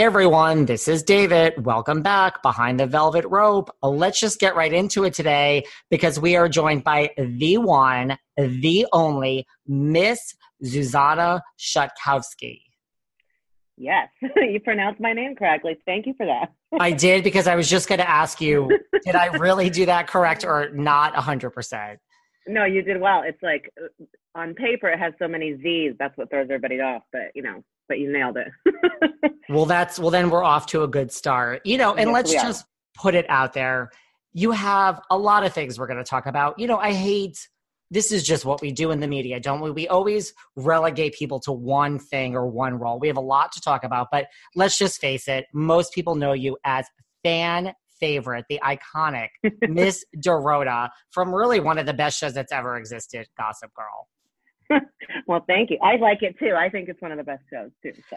Hey everyone, this is David. Welcome back behind the velvet rope. Let's just get right into it today because we are joined by the one, the only Miss Zuzanna Szadkowski. Yes, you pronounced my name correctly. Thank you for that. I did because I was just going to ask you, did I really do that correct or not 100%? No, you did well. It's like uh, on paper it has so many Z's. That's what throws everybody off. But you know, but you nailed it. well, that's well. Then we're off to a good start. You know, and Yes, let's just put it out there. You have a lot of things we're going to talk about. You know, I hate. This is just what we do in the media, don't we? We always relegate people to one thing or one role. We have a lot to talk about, but let's just face it. Most people know you as fan favorite, the iconic Miss Dorota from really one of the best shows that's ever existed, Gossip Girl. well, thank you. I like it too. I think it's one of the best shows too. So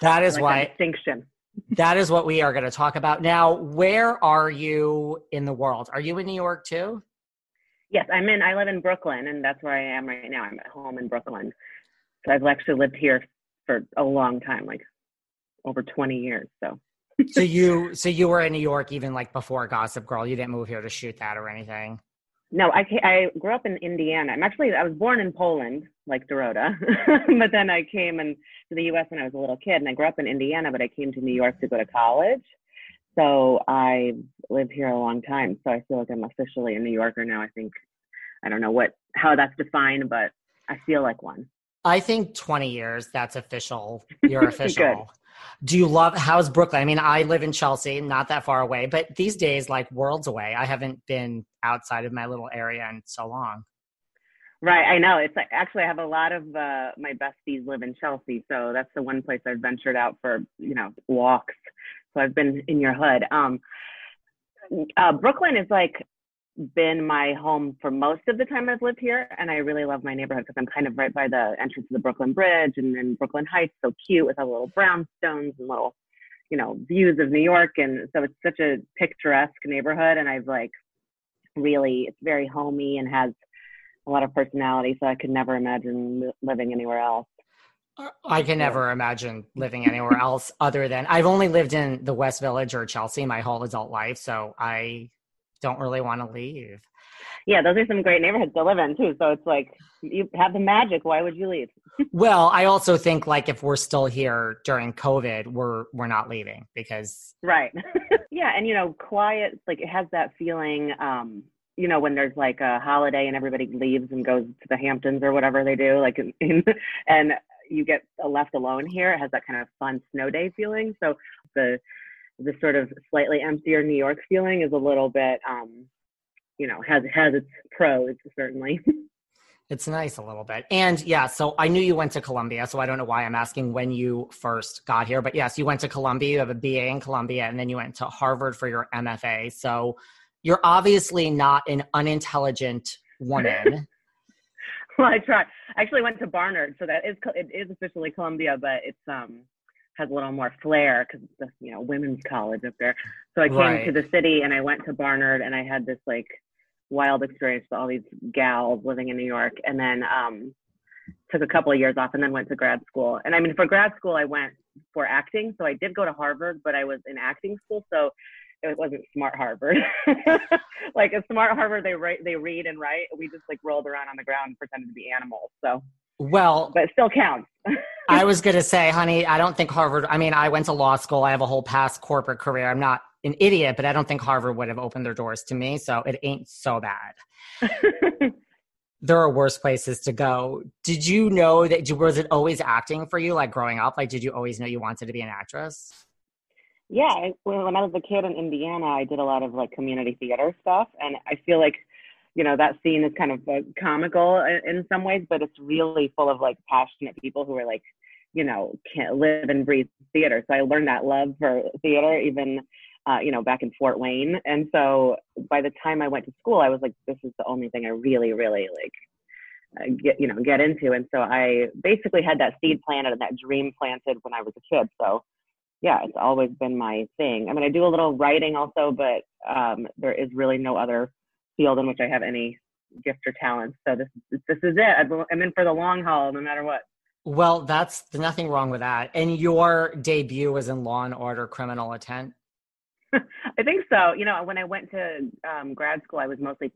That is like why that distinction. that is what we are going to talk about. Now, where are you in the world? Are you in New York too? Yes, I'm in. I live in Brooklyn, and that's where I am right now. I'm at home in Brooklyn. So I've actually lived here for a long time, like over 20 years. So so you so you were in New York even like before Gossip Girl. You didn't move here to shoot that or anything. No, I I grew up in Indiana. I'm actually I was born in Poland, like Dorota, but then I came and to the U.S. when I was a little kid, and I grew up in Indiana, but I came to New York to go to college. So I lived here a long time. So I feel like I'm officially a New Yorker now. I think I don't know what how that's defined, but I feel like one. I think 20 years that's official. You're official. Do you love how's Brooklyn? I mean, I live in Chelsea, not that far away, but these days like worlds away. I haven't been outside of my little area in so long. Right, I know. It's like actually I have a lot of uh, my besties live in Chelsea, so that's the one place I've ventured out for you know walks. So I've been in your hood. Um, uh, Brooklyn is like been my home for most of the time I've lived here, and I really love my neighborhood because I'm kind of right by the entrance to the Brooklyn Bridge, and then Brooklyn Heights, so cute with all the little brownstones and little you know views of New York, and so it's such a picturesque neighborhood, and I've like really it's very homey and has a lot of personality, so I could never imagine living anywhere else. I can never imagine living anywhere else other than I've only lived in the West Village or Chelsea my whole adult life, so I don't really want to leave. Yeah, those are some great neighborhoods to live in too. So it's like you have the magic. Why would you leave? Well, I also think like if we're still here during COVID, we're we're not leaving because Right. yeah, and you know, quiet. Like it has that feeling. Um, you know, when there's like a holiday and everybody leaves and goes to the Hamptons or whatever they do, like in, in and you get left alone here. It has that kind of fun snow day feeling. So the the sort of slightly emptier New York feeling is a little bit, um, you know, has has its pros certainly. it's nice a little bit. And yeah, so I knew you went to Columbia, so I don't know why I'm asking when you first got here, but yes, you went to Columbia, you have a BA in Columbia, and then you went to Harvard for your MFA. So you're obviously not an unintelligent woman. well, I tried. I actually went to Barnard, so that is it is officially Columbia, but it's um has a little more flair because it's you know women's college up there. So I came Right. to the city and I went to Barnard and I had this like wild experience with all these gals living in New York, and then um, took a couple of years off and then went to grad school. And I mean, for grad school, I went for acting. So I did go to Harvard, but I was in acting school, so it wasn't smart Harvard. like a smart Harvard, they write, they read and write. We just like rolled around on the ground and pretended to be animals. So, Well, but it still counts. I was going to say, honey, I don't think Harvard, I mean, I went to law school. I have a whole past corporate career. I'm not an idiot, but I don't think Harvard would have opened their doors to me. So it ain't so bad. There are worse places to go. Did you know that, was it always acting for you, like growing up? Like, did you always know you wanted to be an actress? yeah, when when I was a kid in Indiana, I did a lot of like community theater stuff, and I feel like, you know, that scene is kind of uh, comical in, in some ways, but it's really full of like passionate people who are like, you know, can't live and breathe theater. So I learned that love for theater even, uh, you know, back in Fort Wayne, and so by the time I went to school, I was like, this is the only thing I really, really like. uh, Get you know get into and so I basically had that seed planted and that dream planted when I was a kid so yeah, it's always been my thing. I mean, I do a little writing also, but um, there is really no other field in which I have any gift or talent. So this this is it. I'm in for the long haul, no matter what. Well, that's there's nothing wrong with that. And your debut was in Law and Order Criminal Intent. I think so. You know, when I went to um, grad school, I was mostly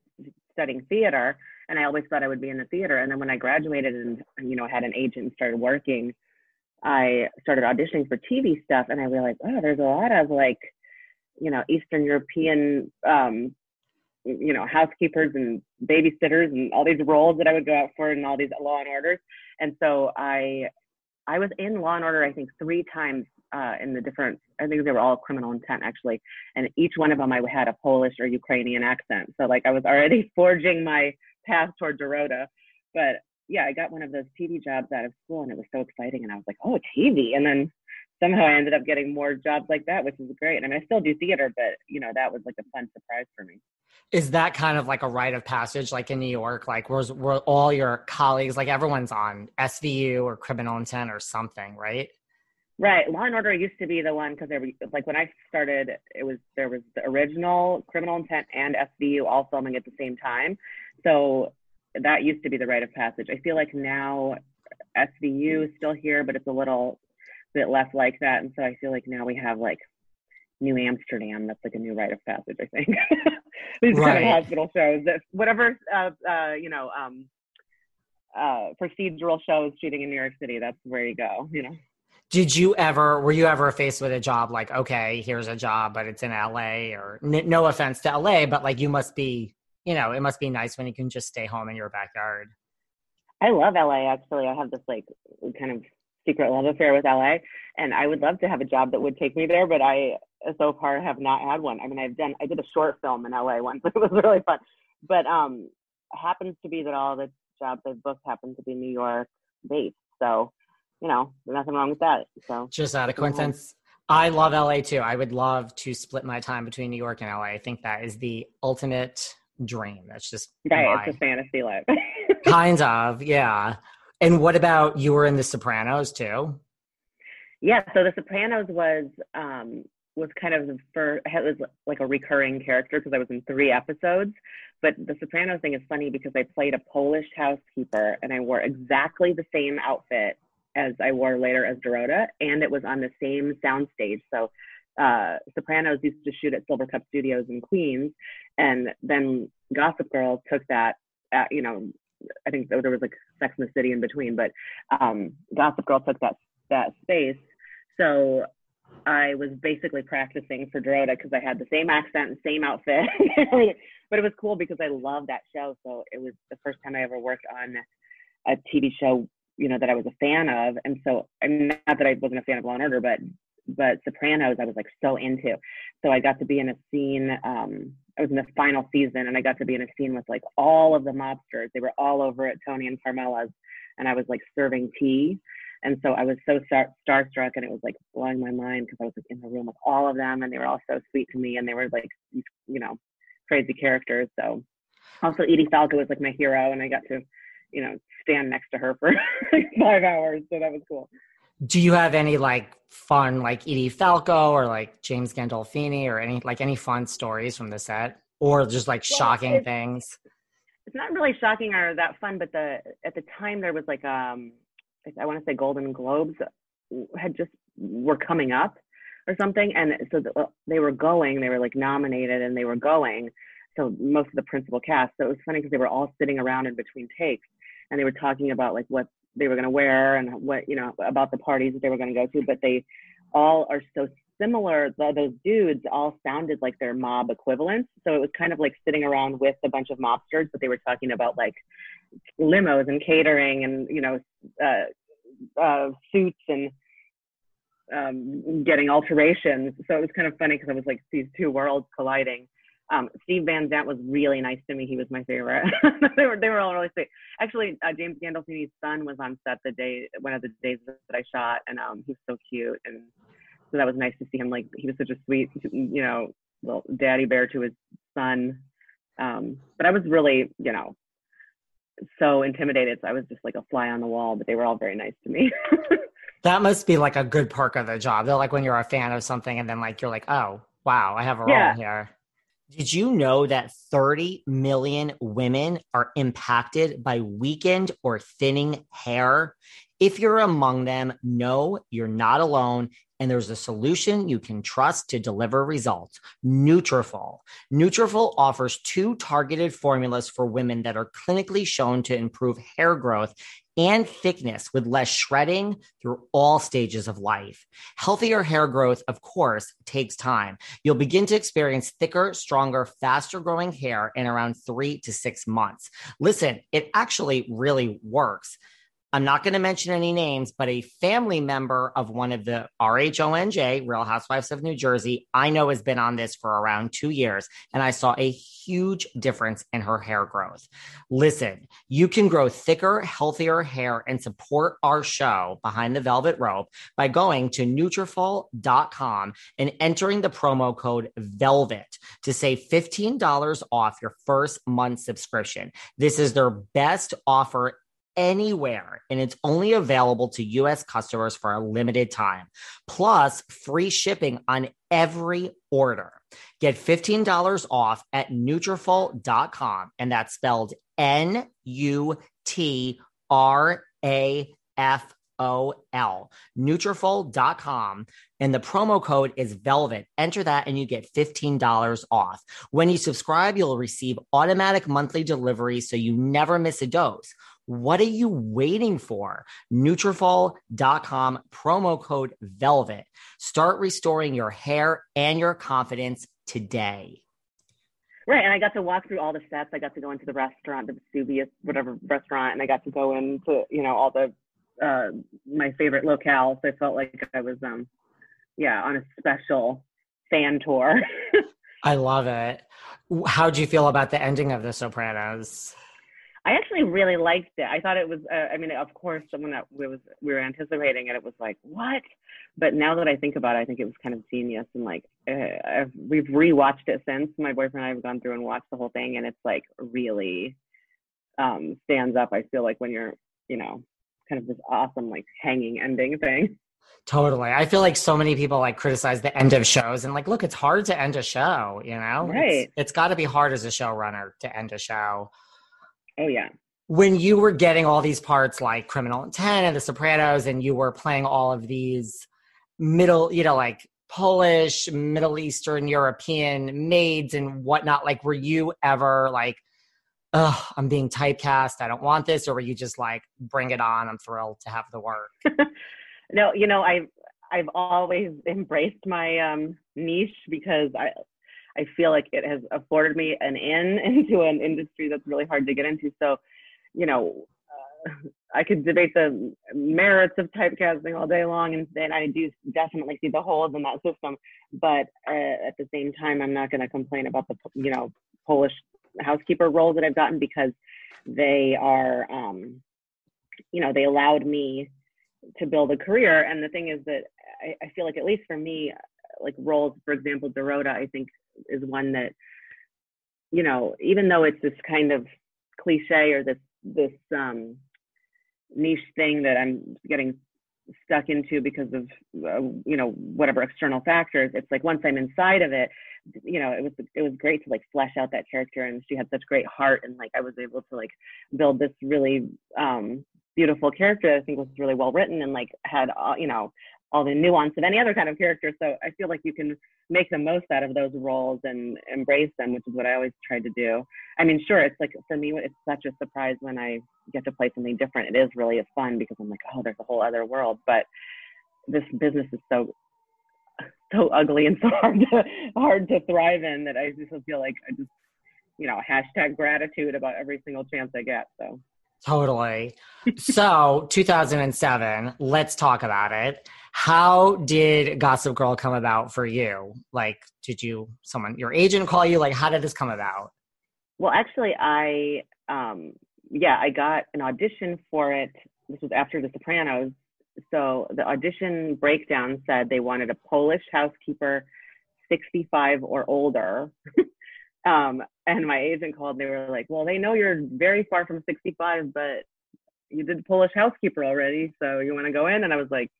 studying theater, and I always thought I would be in the theater. And then when I graduated and you know had an agent and started working, I started auditioning for TV stuff, and I realized, oh, there's a lot of like, you know, Eastern European, um, you know, housekeepers and babysitters and all these roles that I would go out for, and all these Law and Orders. And so I, I was in Law and Order, I think, three times uh, in the different. I think they were all criminal intent actually, and each one of them I had a Polish or Ukrainian accent. So like I was already forging my path toward Dorota. But yeah, I got one of those TV jobs out of school, and it was so exciting. And I was like, oh, it's TV. And then somehow I ended up getting more jobs like that, which is great. I mean, I still do theater, but you know, that was like a fun surprise for me. Is that kind of like a rite of passage, like in New York? Like, were, were all your colleagues, like everyone's on SVU or Criminal Intent or something, right? Right. Law and Order used to be the one because there was like when I started, it was there was the original Criminal Intent and SVU all filming at the same time. So that used to be the rite of passage. I feel like now SVU is still here, but it's a little bit less like that. And so I feel like now we have like New Amsterdam. That's like a new rite of passage. I think these kind of hospital shows that whatever uh, uh, you know um, uh, procedural shows shooting in New York City. That's where you go. You know. Did you ever, were you ever faced with a job like, okay, here's a job, but it's in LA or n- no offense to LA, but like you must be, you know, it must be nice when you can just stay home in your backyard. I love LA actually. I have this like kind of secret love affair with LA and I would love to have a job that would take me there, but I so far have not had one. I mean, I've done I did a short film in LA once. It was really fun. But um happens to be that all the jobs I've booked happen to be New York based. So, you know, nothing wrong with that. So Just out of coincidence. I love LA too. I would love to split my time between New York and LA. I think that is the ultimate dream. That's just right, my- it's a fantasy life. kind of, yeah. And what about you were in The Sopranos too? Yeah, so The Sopranos was um was kind of the first it was like a recurring character because I was in three episodes. But the Sopranos thing is funny because I played a Polish housekeeper and I wore exactly the same outfit as I wore later as Dorota, and it was on the same soundstage. So uh, Sopranos used to shoot at Silvercup Studios in Queens, and then Gossip Girl took that. At, you know, I think there was like Sex in the City in between, but um, Gossip Girl took that that space. So I was basically practicing for Dorota because I had the same accent and same outfit. but it was cool because I love that show. So it was the first time I ever worked on a TV show, you know, that I was a fan of. And so I'm not that I wasn't a fan of Law and Order, but but Sopranos I was like so into. So I got to be in a scene. Um, I was in the final season, and I got to be in a scene with like all of the mobsters. They were all over at Tony and Carmela's, and I was like serving tea. And so I was so star- starstruck, and it was like blowing my mind because I was like in the room with all of them, and they were all so sweet to me, and they were like you know, crazy characters. So also Edie Falco was like my hero, and I got to, you know, stand next to her for like five hours. So that was cool. Do you have any like fun like Edie Falco or like James Gandolfini or any like any fun stories from the set or just like well, shocking things? It's not really shocking or that fun, but the at the time there was like um I want to say Golden Globes had just were coming up or something, and so the, they were going. They were like nominated and they were going. So most of the principal cast. So it was funny because they were all sitting around in between takes, and they were talking about like what they were going to wear and what you know about the parties that they were going to go to. But they all are so similar. Those dudes all sounded like their mob equivalents. So it was kind of like sitting around with a bunch of mobsters, but they were talking about like limos and catering and you know uh, uh, suits and um, getting alterations. So it was kind of funny because it was like these two worlds colliding. Um, Steve Van Zandt was really nice to me. He was my favorite. they were they were all really sweet. Actually, uh, James Gandolfini's son was on set the day one of the days that I shot, and um, he was so cute, and so that was nice to see him. Like he was such a sweet, you know, little daddy bear to his son. Um, but I was really, you know, so intimidated. So I was just like a fly on the wall. But they were all very nice to me. that must be like a good perk of the job. They're like when you're a fan of something, and then like you're like, oh wow, I have a yeah. role here. Did you know that 30 million women are impacted by weakened or thinning hair? If you're among them, know you're not alone and there's a solution you can trust to deliver results. Nutrafol. Nutrafol offers two targeted formulas for women that are clinically shown to improve hair growth and thickness with less shredding through all stages of life. Healthier hair growth, of course, takes time. You'll begin to experience thicker, stronger, faster growing hair in around three to six months. Listen, it actually really works. I'm not going to mention any names, but a family member of one of the RHONJ, Real Housewives of New Jersey, I know has been on this for around two years, and I saw a huge difference in her hair growth. Listen, you can grow thicker, healthier hair and support our show behind the velvet rope by going to Nutrafol.com and entering the promo code VELVET to save $15 off your first month subscription. This is their best offer anywhere and it's only available to US customers for a limited time. Plus free shipping on every order. Get $15 off at Nutrafol.com and that's spelled N U T R A F O L. Nutrafol.com and the promo code is VELVET. Enter that and you get $15 off. When you subscribe, you'll receive automatic monthly delivery so you never miss a dose. What are you waiting for? Nutrafol.com promo code VELVET. Start restoring your hair and your confidence today. Right, and I got to walk through all the steps. I got to go into the restaurant, the Vesuvius, whatever restaurant, and I got to go into you know all the uh, my favorite locales. I felt like I was um yeah on a special fan tour. I love it. How'd you feel about the ending of The Sopranos? I actually really liked it. I thought it was. Uh, I mean, of course, someone that we was we were anticipating it. It was like what? But now that I think about it, I think it was kind of genius. And like, uh, we've rewatched it since. My boyfriend and I have gone through and watched the whole thing, and it's like really um, stands up. I feel like when you're, you know, kind of this awesome like hanging ending thing. Totally. I feel like so many people like criticize the end of shows and like, look, it's hard to end a show, you know? Right. it's, it's got to be hard as a showrunner to end a show. Oh yeah. When you were getting all these parts like Criminal Intent and The Sopranos, and you were playing all of these middle, you know, like Polish, Middle Eastern, European maids and whatnot, like, were you ever like, oh, I'm being typecast. I don't want this. Or were you just like, bring it on. I'm thrilled to have the work. no, you know, I've, I've always embraced my um, niche because I, I feel like it has afforded me an in into an industry that's really hard to get into. So, you know, uh, I could debate the merits of typecasting all day long, and then I do definitely see the holes in that system. But uh, at the same time, I'm not going to complain about the you know Polish housekeeper roles that I've gotten because they are, um, you know, they allowed me to build a career. And the thing is that I, I feel like at least for me, like roles, for example, Dorota, I think is one that you know even though it's this kind of cliche or this this um niche thing that i'm getting stuck into because of uh, you know whatever external factors it's like once i'm inside of it you know it was it was great to like flesh out that character and she had such great heart and like i was able to like build this really um beautiful character i think was really well written and like had uh, you know all the nuance of any other kind of character. So i feel like you can make the most out of those roles and embrace them which is what i always tried to do. I mean sure it's like for me it's such a surprise when i get to play something different. It is really a fun because i'm like oh there's a whole other world. But this business is so so ugly and so hard to hard to thrive in that I just feel like I just you know hashtag gratitude about every single chance I get. So totally. so 2007, let's talk about it. How did Gossip Girl come about for you? Like, did you someone your agent call you? Like, how did this come about? Well, actually, I um yeah I got an audition for it. This was after The Sopranos, so the audition breakdown said they wanted a Polish housekeeper, 65 or older. um, and my agent called. They were like, "Well, they know you're very far from 65, but you did Polish housekeeper already, so you want to go in?" And I was like,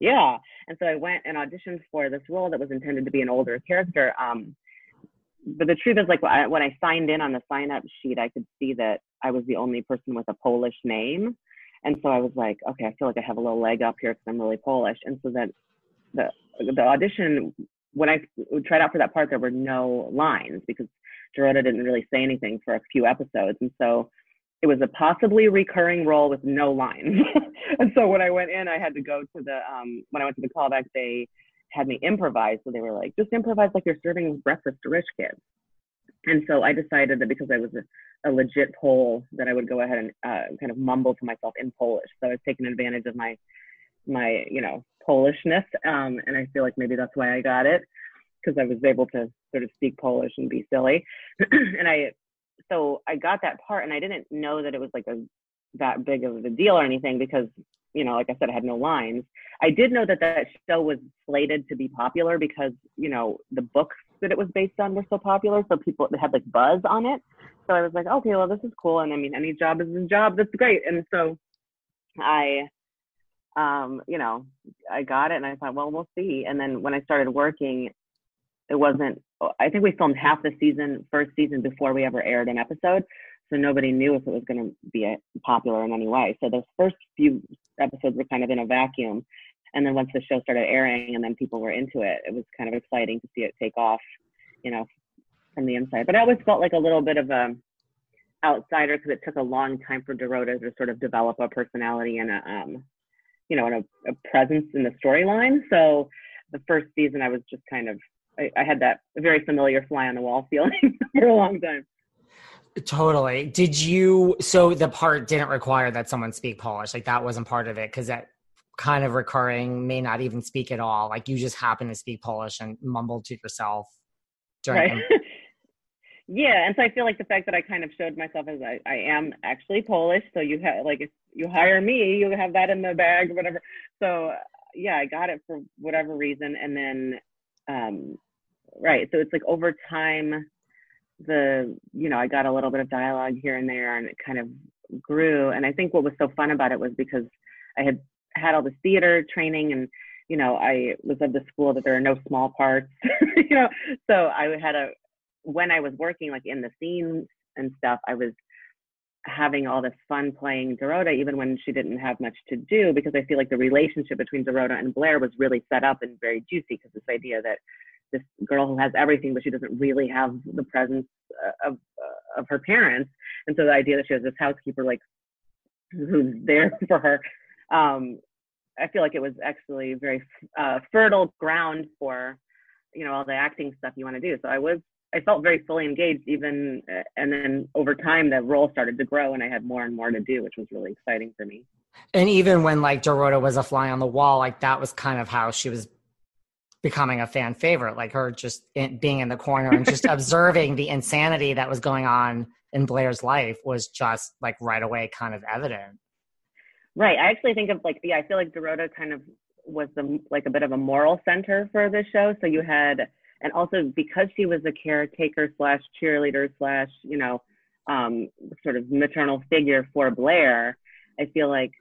"Yeah." And so I went and auditioned for this role that was intended to be an older character. Um, but the truth is, like when I signed in on the sign-up sheet, I could see that I was the only person with a Polish name. And so I was like, okay, I feel like I have a little leg up here because I'm really Polish. And so then the the audition, when I tried out for that part, there were no lines because Dorota didn't really say anything for a few episodes. And so it was a possibly recurring role with no lines. and so when I went in, I had to go to the um, when I went to the callback, they had me improvise. So they were like, just improvise like you're serving breakfast to rich kids. And so I decided that because I was a, a legit Pole, that I would go ahead and uh, kind of mumble to myself in Polish. So I was taking advantage of my my you know Polishness, um, and I feel like maybe that's why I got it because I was able to sort of speak Polish and be silly. and I so I got that part, and I didn't know that it was like a that big of a deal or anything because you know, like I said, I had no lines. I did know that that show was slated to be popular because, you know, the books that it was based on were so popular. So people had like buzz on it. So I was like, okay, well, this is cool. And I mean, any job is a job. That's great. And so I, um, you know, I got it and I thought, well, we'll see. And then when I started working, it wasn't, I think we filmed half the season, first season before we ever aired an episode so nobody knew if it was going to be popular in any way. So those first few episodes were kind of in a vacuum, and then once the show started airing and then people were into it, it was kind of exciting to see it take off, you know, from the inside. But I always felt like a little bit of a outsider because it took a long time for Dorota to sort of develop a personality and a, um, you know, and a, a presence in the storyline. So the first season, I was just kind of I, I, had that very familiar fly on the wall feeling for a long time. Totally. Did you? So the part didn't require that someone speak Polish. Like that wasn't part of it because that kind of recurring may not even speak at all. Like you just happen to speak Polish and mumble to yourself during. Right. yeah, and so I feel like the fact that I kind of showed myself as I, I am actually Polish. So you have like if you hire me, you have that in the bag, whatever. So yeah, I got it for whatever reason, and then um, right. So it's like over time the you know i got a little bit of dialogue here and there and it kind of grew and i think what was so fun about it was because i had had all this theater training and you know i was of the school that there are no small parts you know so i had a when i was working like in the scenes and stuff i was having all this fun playing Dorota, even when she didn't have much to do, because I feel like the relationship between Dorota and Blair was really set up and very juicy. Because this idea that this girl who has everything, but she doesn't really have the presence uh, of uh, of her parents. And so the idea that she has this housekeeper like who's there for her, um, I feel like it was actually very uh, fertile ground for you know all the acting stuff you want to do. So I was I felt very fully engaged even uh, and then over time the role started to grow and I had more and more to do, which was really exciting for me. And even when like Dorota was a fly on the wall, like that was kind of how she was becoming a fan favorite, like her just in, being in the corner and just observing the insanity that was going on in Blair's life was just like right away kind of evident. Right. I actually think of like, yeah, I feel like Dorota kind of was the, like a bit of a moral center for the show. So you had, and also because she was a caretaker slash cheerleader slash, you know, um, sort of maternal figure for Blair, I feel like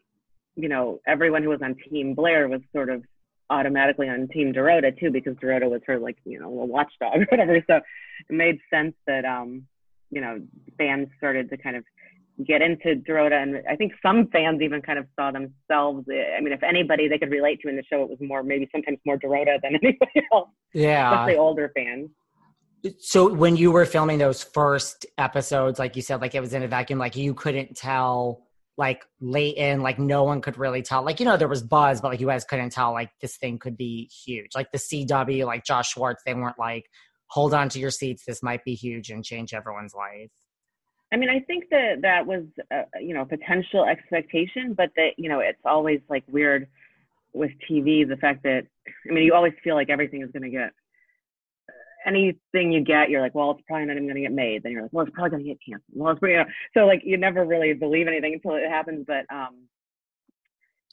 you know, everyone who was on Team Blair was sort of automatically on Team Dorota too, because Dorota was her like, you know, a watchdog or whatever. So it made sense that, um, you know, fans started to kind of get into Dorota. And I think some fans even kind of saw themselves. Eh, I mean, if anybody they could relate to in the show, it was more, maybe sometimes more Dorota than anybody else. Yeah. Especially older fans. So when you were filming those first episodes, like you said, like it was in a vacuum, like you couldn't tell like late in, like no one could really tell. Like, you know, there was buzz, but like you guys couldn't tell like this thing could be huge. Like the CW, like Josh Schwartz, they weren't like, hold on to your seats, this might be huge and change everyone's life. I mean, I think that that was, uh, you know, potential expectation, but that, you know, it's always like weird with TV, the fact that, I mean, you always feel like everything is going to get anything you get, you're like, well, it's probably not even going to get made. Then you're like, well, it's probably going to get canceled. Well, it's you know, so like you never really believe anything until it happens. But um,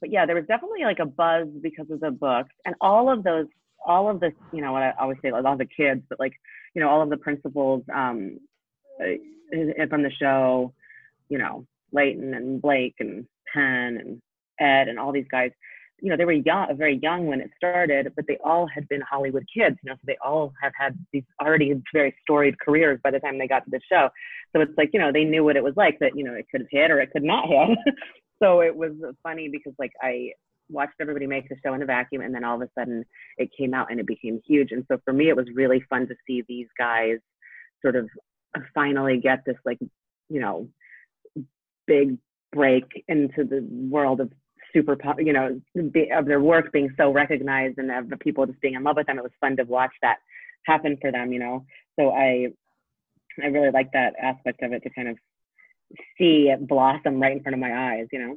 but yeah, there was definitely like a buzz because of the books and all of those, all of this, you know, what I always say, like all the kids, but like you know, all of the principals um, from the show, you know, Leighton and Blake and Penn and Ed and all these guys you know, they were young, very young when it started, but they all had been Hollywood kids, you know, so they all have had these already very storied careers by the time they got to the show. So it's like, you know, they knew what it was like that, you know, it could have hit or it could not hit. so it was funny because like I watched everybody make the show in a vacuum and then all of a sudden it came out and it became huge. And so for me, it was really fun to see these guys sort of finally get this like, you know, big break into the world of super, you know, of their work being so recognized and of the people just being in love with them. It was fun to watch that happen for them, you know. So I, I really like that aspect of it to kind of see it blossom right in front of my eyes, you know.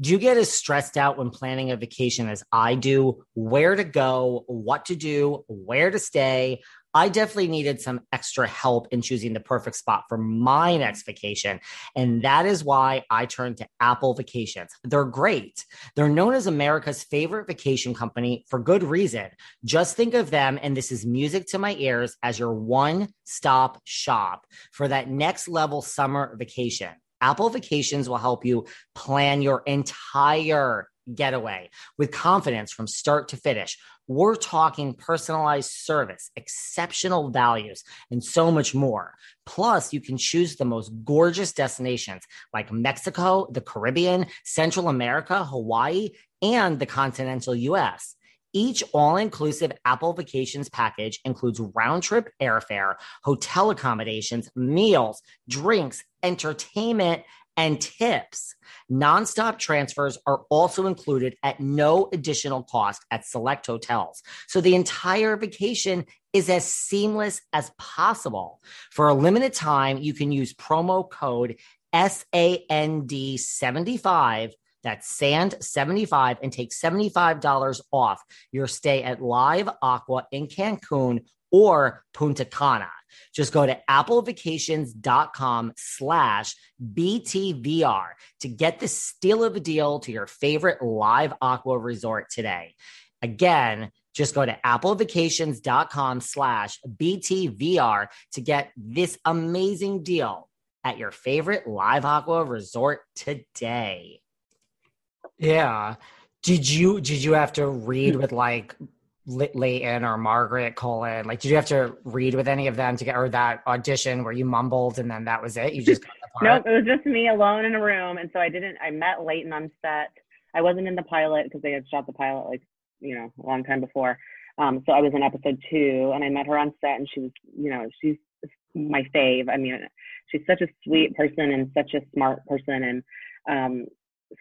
Do you get as stressed out when planning a vacation as I do? Where to go, what to do, where to stay? I definitely needed some extra help in choosing the perfect spot for my next vacation. And that is why I turned to Apple Vacations. They're great. They're known as America's favorite vacation company for good reason. Just think of them, and this is music to my ears, as your one stop shop for that next level summer vacation. Apple Vacations will help you plan your entire getaway with confidence from start to finish. We're talking personalized service, exceptional values, and so much more. Plus, you can choose the most gorgeous destinations like Mexico, the Caribbean, Central America, Hawaii, and the continental US. Each all inclusive Apple Vacations package includes round trip airfare, hotel accommodations, meals, drinks, entertainment, and tips. Nonstop transfers are also included at no additional cost at select hotels. So the entire vacation is as seamless as possible. For a limited time, you can use promo code SAND75 that's sand 75 and take $75 off your stay at Live Aqua in Cancun or Punta Cana. Just go to applevacations.com slash BTVR to get the steal of a deal to your favorite live aqua resort today. Again, just go to applevacations.com slash BTVR to get this amazing deal at your favorite live aqua resort today. Yeah. Did you did you have to read with like Leighton or Margaret Colin? Like, did you have to read with any of them to get or that audition where you mumbled and then that was it? You just nope, it was just me alone in a room, and so I didn't. I met Leighton on set. I wasn't in the pilot because they had shot the pilot like you know a long time before. Um, so I was in episode two, and I met her on set, and she was you know she's my fave. I mean, she's such a sweet person and such a smart person, and um,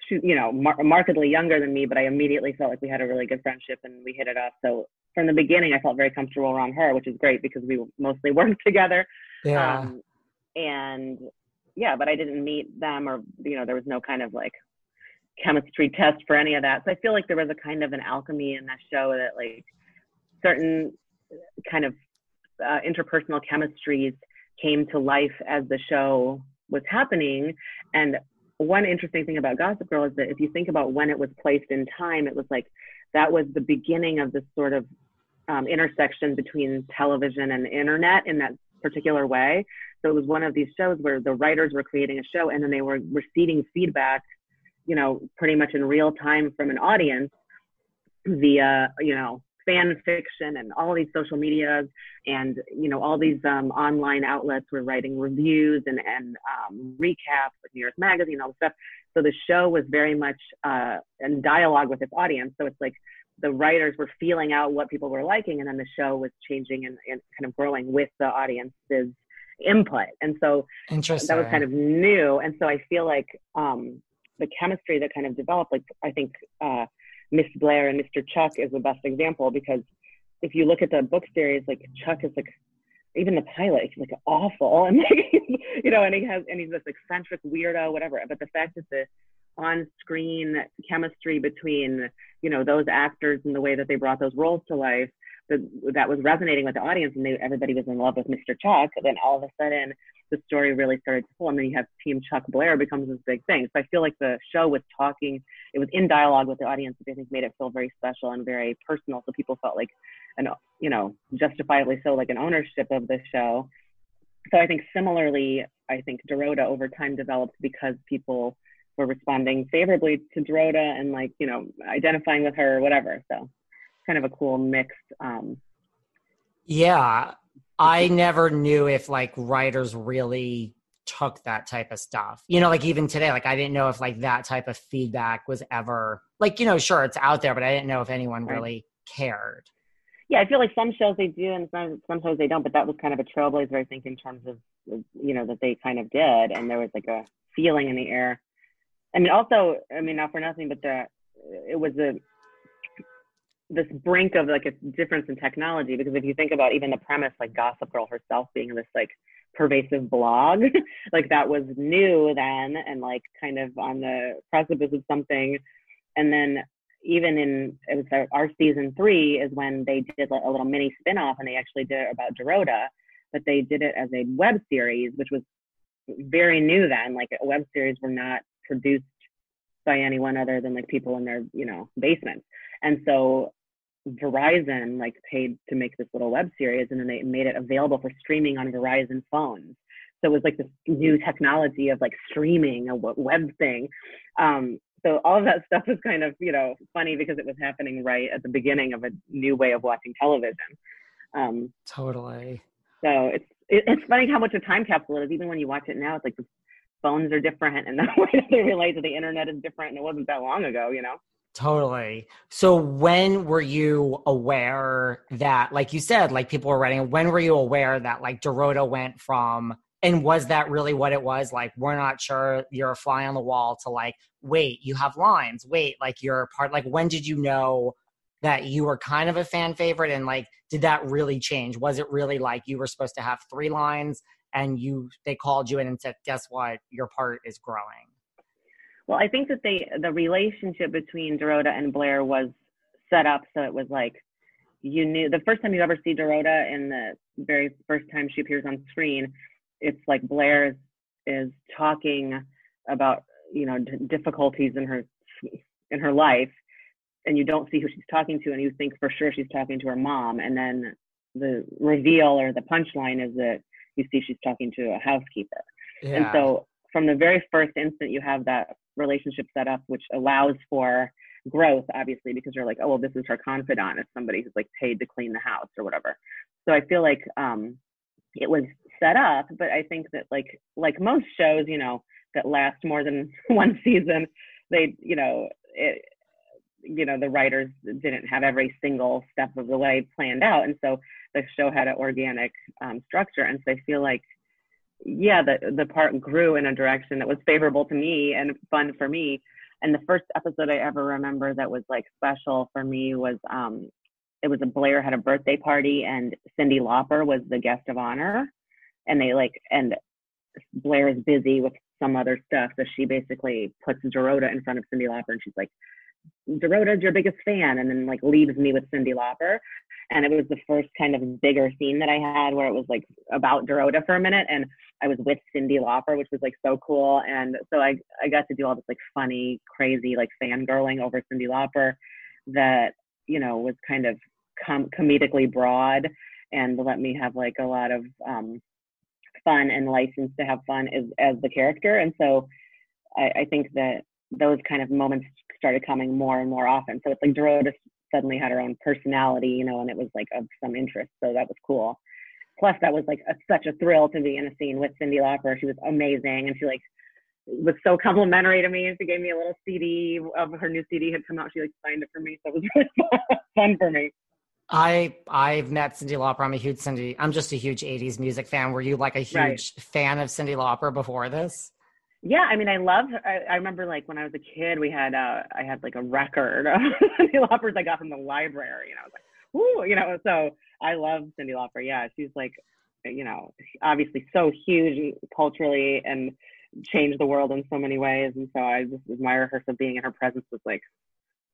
you know, mar- markedly younger than me, but I immediately felt like we had a really good friendship and we hit it off. So from the beginning, I felt very comfortable around her, which is great because we mostly worked together. Yeah. Um, and yeah, but I didn't meet them or, you know, there was no kind of like chemistry test for any of that. So I feel like there was a kind of an alchemy in that show that like certain kind of uh, interpersonal chemistries came to life as the show was happening. And one interesting thing about Gossip Girl is that if you think about when it was placed in time, it was like that was the beginning of this sort of um, intersection between television and internet in that particular way. So it was one of these shows where the writers were creating a show and then they were receiving feedback, you know, pretty much in real time from an audience via, you know, fan fiction and all these social medias and you know all these um, online outlets were writing reviews and and um, recaps like New York Magazine all this stuff. So the show was very much uh, in dialogue with its audience. So it's like the writers were feeling out what people were liking, and then the show was changing and, and kind of growing with the audience's input. And so that was kind of new. And so I feel like um, the chemistry that kind of developed, like I think uh, Miss Blair and Mr. Chuck is the best example because if you look at the book series, like Chuck is like even the pilot, he's like awful and like you know, and he has and he's this eccentric weirdo, whatever. But the fact that the on-screen chemistry between you know those actors and the way that they brought those roles to life that that was resonating with the audience and they, everybody was in love with Mr. Chuck. Then all of a sudden the story really started to pull. And then you have Team Chuck Blair becomes this big thing. So I feel like the show was talking, it was in dialogue with the audience, which I think made it feel very special and very personal. So people felt like an, you know, justifiably so, like an ownership of the show. So I think similarly, I think Dorota over time developed because people were responding favorably to Dorota and like, you know, identifying with her or whatever. So kind of a cool mix. Um, yeah. I never knew if like writers really took that type of stuff. You know, like even today, like I didn't know if like that type of feedback was ever like, you know, sure it's out there, but I didn't know if anyone right. really cared. Yeah, I feel like some shows they do and some some shows they don't, but that was kind of a trailblazer, I think, in terms of you know, that they kind of did and there was like a feeling in the air. I mean also, I mean not for nothing, but the it was a this brink of like a difference in technology because if you think about even the premise like gossip girl herself being this like pervasive blog like that was new then and like kind of on the precipice of something. And then even in it was our season three is when they did like a little mini spin-off and they actually did it about Dorota but they did it as a web series which was very new then. Like web series were not produced by anyone other than like people in their you know basements and so Verizon like paid to make this little web series and then they made it available for streaming on Verizon phones. So it was like this new technology of like streaming a web thing. Um, so all of that stuff was kind of, you know, funny because it was happening right at the beginning of a new way of watching television. Um, totally. So it's, it, it's funny how much a time capsule it is. Even when you watch it now, it's like the phones are different and the way that they relate to the internet is different. And it wasn't that long ago, you know? Totally. So when were you aware that, like you said, like people were writing, when were you aware that like Dorota went from, and was that really what it was? Like, we're not sure you're a fly on the wall to like, wait, you have lines. Wait, like you're a part, like when did you know that you were kind of a fan favorite? And like, did that really change? Was it really like you were supposed to have three lines and you, they called you in and said, guess what? Your part is growing. Well, I think that they the relationship between Dorota and Blair was set up so it was like you knew the first time you ever see Dorota in the very first time she appears on screen, it's like Blair is, is talking about you know d- difficulties in her in her life, and you don't see who she's talking to, and you think for sure she's talking to her mom, and then the reveal or the punchline is that you see she's talking to a housekeeper, yeah. and so from the very first instant you have that relationship set up, which allows for growth, obviously, because you're like, oh, well, this is her confidant. It's somebody who's like paid to clean the house or whatever. So I feel like um, it was set up, but I think that like like most shows, you know, that last more than one season, they, you know, it, you know, the writers didn't have every single step of the way planned out, and so the show had an organic um, structure. And so I feel like yeah, the the part grew in a direction that was favorable to me and fun for me. And the first episode I ever remember that was like special for me was um it was a Blair had a birthday party and Cyndi Lauper was the guest of honor. And they like and Blair is busy with some other stuff. So she basically puts Dorota in front of Cyndi Lauper and she's like, Dorota's your biggest fan, and then like leaves me with Cyndi Lauper. And it was the first kind of bigger scene that I had where it was like about Dorota for a minute, and I was with Cyndi Lauper, which was like so cool. And so I I got to do all this like funny, crazy like fangirling over Cyndi Lauper that you know was kind of com- comedically broad and let me have like a lot of um, fun and license to have fun as as the character. And so I, I think that those kind of moments started coming more and more often. So it's like Dorota suddenly had her own personality, you know, and it was like of some interest. So that was cool. Plus, that was like a, such a thrill to be in a scene with Cyndi Lauper. She was amazing, and she like was so complimentary to me. And she gave me a little CD of her new CD had come out. She like signed it for me, so it was really fun for me. I I've met Cyndi Lauper. I'm a huge Cyndi. I'm just a huge '80s music fan. Were you like a huge right. fan of Cyndi Lauper before this? Yeah, I mean, I love. I, I remember like when I was a kid, we had uh, I had like a record of Cyndi Lauper's I got from the library, and I was like, ooh, you know. So I love Cyndi Lauper. Yeah, she's like, you know, obviously so huge culturally and changed the world in so many ways, and so I just admire her. So being in her presence was like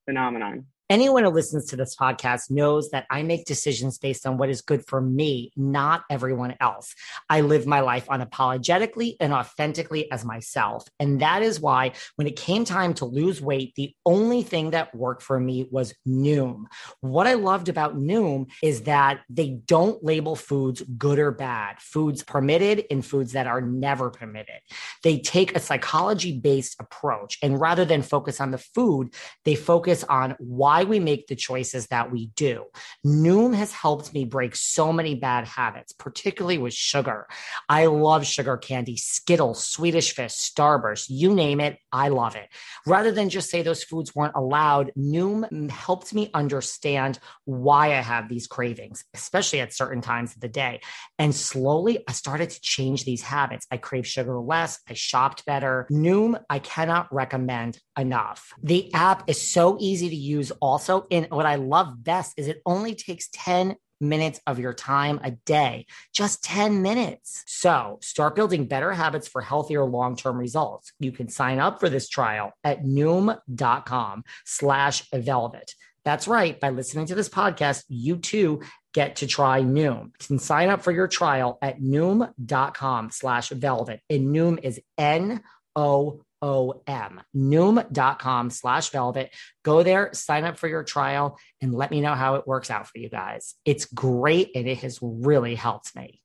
phenomenon. Anyone who listens to this podcast knows that I make decisions based on what is good for me, not everyone else. I live my life unapologetically and authentically as myself. And that is why when it came time to lose weight, the only thing that worked for me was Noom. What I loved about Noom is that they don't label foods good or bad, foods permitted and foods that are never permitted. They take a psychology based approach. And rather than focus on the food, they focus on why why we make the choices that we do. Noom has helped me break so many bad habits, particularly with sugar. I love sugar candy, Skittles, Swedish Fish, Starburst, you name it, I love it. Rather than just say those foods weren't allowed, Noom helped me understand why I have these cravings, especially at certain times of the day. And slowly I started to change these habits. I crave sugar less, I shopped better. Noom, I cannot recommend enough. The app is so easy to use also. And what I love best is it only takes 10 minutes of your time a day, just 10 minutes. So start building better habits for healthier long-term results. You can sign up for this trial at noom.com slash velvet. That's right. By listening to this podcast, you too get to try Noom. You can sign up for your trial at noom.com slash velvet. And Noom is N O O-M, noom.com slash velvet. Go there, sign up for your trial, and let me know how it works out for you guys. It's great and it has really helped me.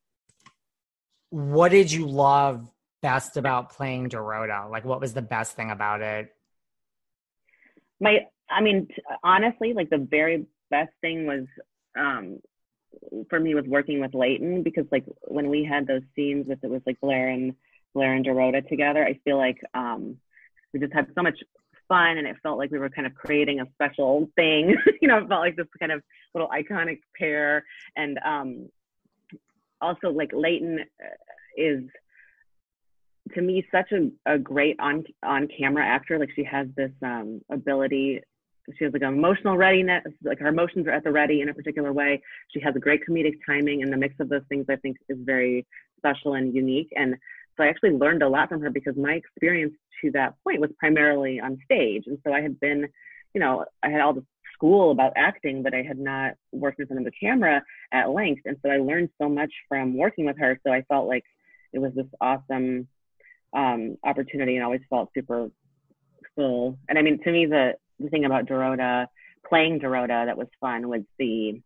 What did you love best about playing Dorota? Like, what was the best thing about it? My, I mean, honestly, like the very best thing was um, for me was working with Leighton because, like, when we had those scenes with it was like Blair and Blair and Dorota together. I feel like um, we just had so much fun and it felt like we were kind of creating a special thing. you know, it felt like this kind of little iconic pair. And um, also, like Leighton uh, is to me such a, a great on on camera actor. Like she has this um, ability. She has like emotional readiness, like her emotions are at the ready in a particular way. She has a great comedic timing, and the mix of those things I think is very special and unique. And so I actually learned a lot from her because my experience to that point was primarily on stage. And so I had been, you know, I had all the school about acting, but I had not worked in front of the camera at length. And so I learned so much from working with her. So I felt like it was this awesome um, opportunity and always felt super full. And I mean, to me, the, the thing about Dorota, playing Dorota that was fun was the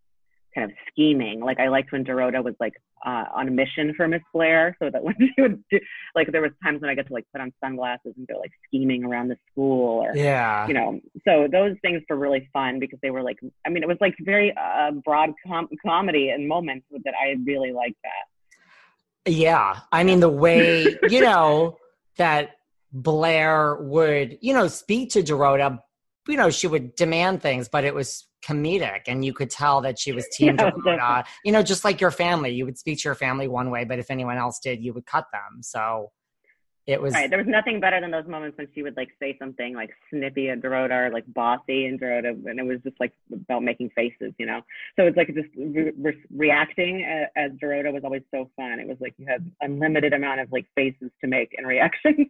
kind of scheming. Like I liked when Dorota was like uh, on a mission for Miss Blair, so that when she would do, like there was times when I get to like put on sunglasses and go like scheming around the school, or yeah, you know. So those things were really fun because they were like, I mean, it was like very uh, broad com- comedy and moments that I really liked that. Yeah, I mean the way you know that Blair would, you know, speak to Dorota. You know, she would demand things, but it was comedic and you could tell that she was team yeah, you know just like your family you would speak to your family one way but if anyone else did you would cut them so it was right there was nothing better than those moments when she would like say something like snippy and Dorota or like bossy and Dorota and it was just like about making faces you know? So it's like just re- re- reacting as, as Dorota was always so fun. It was like you had unlimited amount of like faces to make and reactions.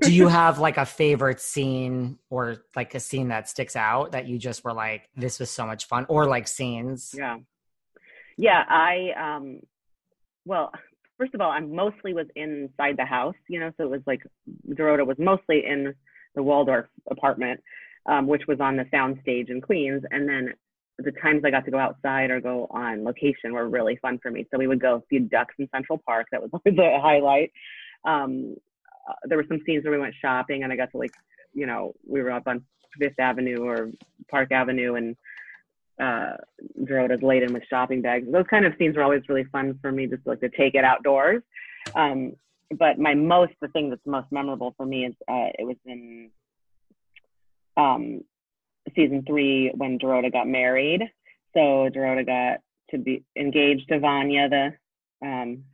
Do you have like a favorite scene or like a scene that sticks out that you just were like this was so much fun or like scenes? Yeah. Yeah i um well first of all i mostly was inside the house you know so it was like dorota was mostly in the waldorf apartment um, which was on the sound stage in queens. And then the times i got to go outside or go on location were really fun for me. So we would go feed ducks in central park. That was always a highlight. Um, uh, there were some scenes where we went shopping and I got to like, you know, we were up on Fifth Avenue or Park Avenue and uh Dorota laden with shopping bags. Those kind of scenes were always really fun for me just like to take it outdoors. Um but my most the thing that's most memorable for me is uh it was in um season three when Dorota got married. So Dorota got to be engaged to Vanya, the um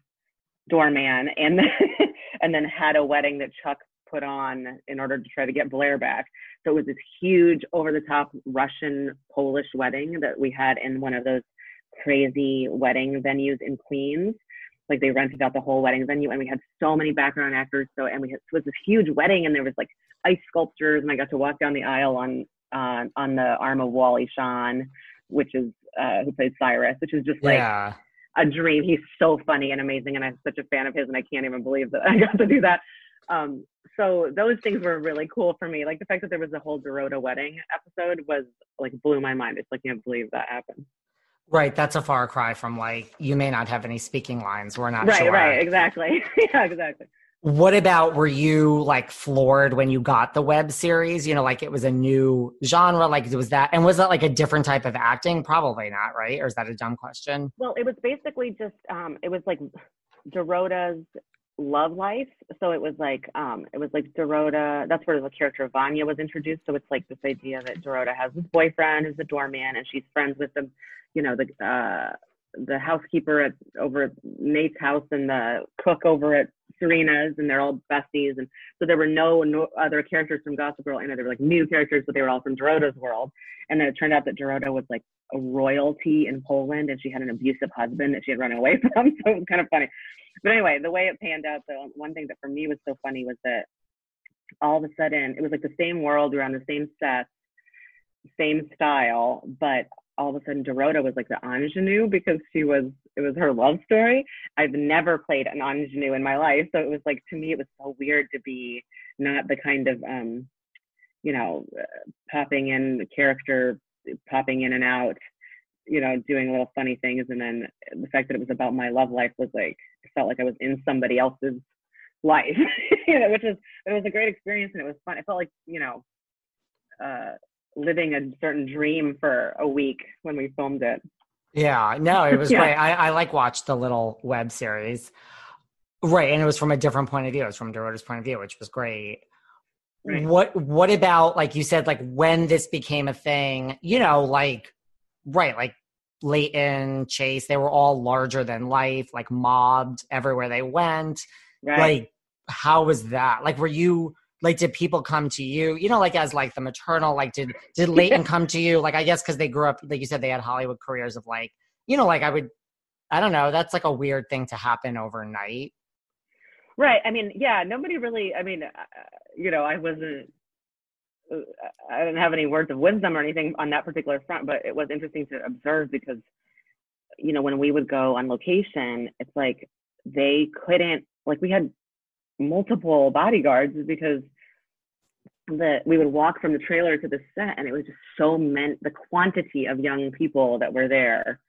doorman, and then and then had a wedding that Chuck put on in order to try to get Blair back. So it was this huge, over the top Russian Polish wedding that we had in one of those crazy wedding venues in Queens. Like they rented out the whole wedding venue, and we had so many background actors. So and we had, it was this huge wedding, and there was like ice sculptures, and I got to walk down the aisle on uh, on the arm of Wally Shawn, which is uh, who plays Cyrus, which is just like yeah. a dream. He's so funny and amazing, and I'm such a fan of his, and I can't even believe that I got to do that. Um, so those things were really cool for me. Like the fact that there was a whole Dorota wedding episode was like blew my mind. It's like I can't believe that happened. Right, that's a far cry from like you may not have any speaking lines. We're not right, sure. right, exactly. yeah, exactly. What about were you like floored when you got the web series? You know, like it was a new genre. Like was that, and was that like a different type of acting? Probably not, right? Or is that a dumb question? Well, it was basically just um, it was like Dorota's love life. So it was like um, it was like Dorota. That's where the character of Vanya was introduced. So it's like this idea that Dorota has this boyfriend who's a doorman, and she's friends with the, you know, the uh, the housekeeper at over at Nate's house and the cook over at Serena's, and they're all besties. And so there were no, no other characters from Gossip Girl. I know there were like new characters, but they were all from Dorota's world. And then it turned out that Dorota was like royalty in Poland, and she had an abusive husband that she had run away from. So it was kind of funny. But anyway, the way it panned out, the one thing that for me was so funny was that all of a sudden it was like the same world, on the same set, same style, but all of a sudden Dorota was like the ingenue because she was it was her love story. I've never played an ingenue in my life, so it was like to me it was so weird to be not the kind of um you know uh, popping in character popping in and out you know doing little funny things and then the fact that it was about my love life was like I felt like I was in somebody else's life you know which is it was a great experience and it was fun It felt like you know uh living a certain dream for a week when we filmed it. Yeah, no, it was Yeah. great. I, I like watched the little web series. Right, and it was from a different point of view. It was from Dorota's point of view, which was great. Right. What what about like you said, like when this became a thing, you know, like right, like Leighton, Chase, they were all larger than life, like mobbed everywhere they went. Right. Like, how was that? Like, were you like, did people come to you? You know, like as like the maternal, like did did Leighton come to you? Like, I guess because they grew up, like you said, they had Hollywood careers of like, you know, like I would, I don't know, that's like a weird thing to happen overnight. Right. I mean, yeah, nobody really, I mean, uh, you know, I wasn't, uh, I didn't have any words of wisdom or anything on that particular front, but it was interesting to observe because, you know, when we would go on location, it's like they couldn't, like, we had multiple bodyguards because the we would walk from the trailer to the set and it was just so meant the quantity of young people that were there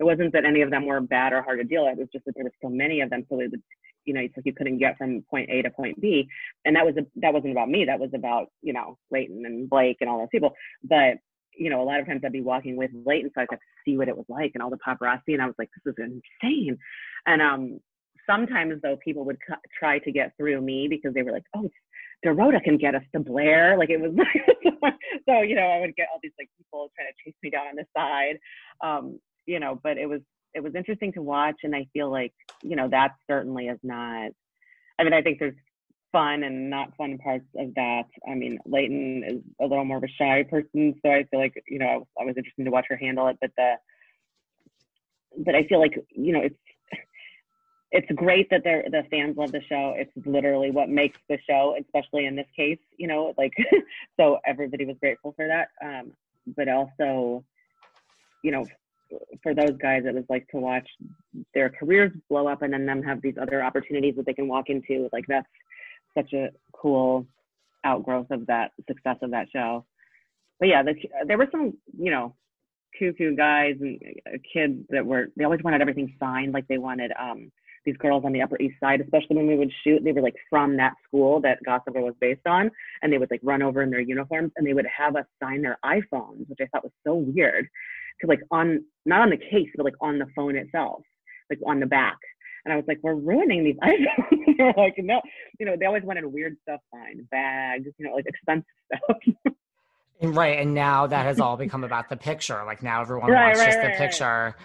it wasn't that any of them were bad or hard to deal with it was just that there were so many of them so it would you know it's like you couldn't get from point a to point b and that was a, that wasn't about me that was about you know Leighton and blake and all those people but you know a lot of times i'd be walking with Leighton so i to see what it was like and all the paparazzi and i was like this is insane and um sometimes though people would cu- try to get through me because they were like oh Dorota can get us to Blair. Like it was so, you know, I would get all these like people trying to chase me down on the side. Um, you know, but it was it was interesting to watch and I feel like, you know, that certainly is not I mean, I think there's fun and not fun parts of that. I mean, Leighton is a little more of a shy person, so I feel like, you know, I was, interesting to watch her handle it, but the but I feel like, you know, it's it's great that they're the fans love the show. It's literally what makes the show, especially in this case, you know, like so everybody was grateful for that. Um, but also, you know, for those guys, it was like to watch their careers blow up and then them have these other opportunities that they can walk into. Like that's such a cool outgrowth of that success of that show. But yeah, the, there were some, you know, cuckoo guys and kids that were they always wanted everything signed, like they wanted um these girls on the Upper East Side, especially when we would shoot, they were like from that school that Gossip Girl was based on, and they would like run over in their uniforms and they would have us sign their iPhones, which I thought was so weird, because like on not on the case, but like on the phone itself, like on the back. And I was like, we're ruining these iPhones. They're like, no, you know, they always wanted weird stuff signed, bags, you know, like expensive stuff. right. And now that has all become about the picture. Like now everyone Right, wants right, just right, the picture.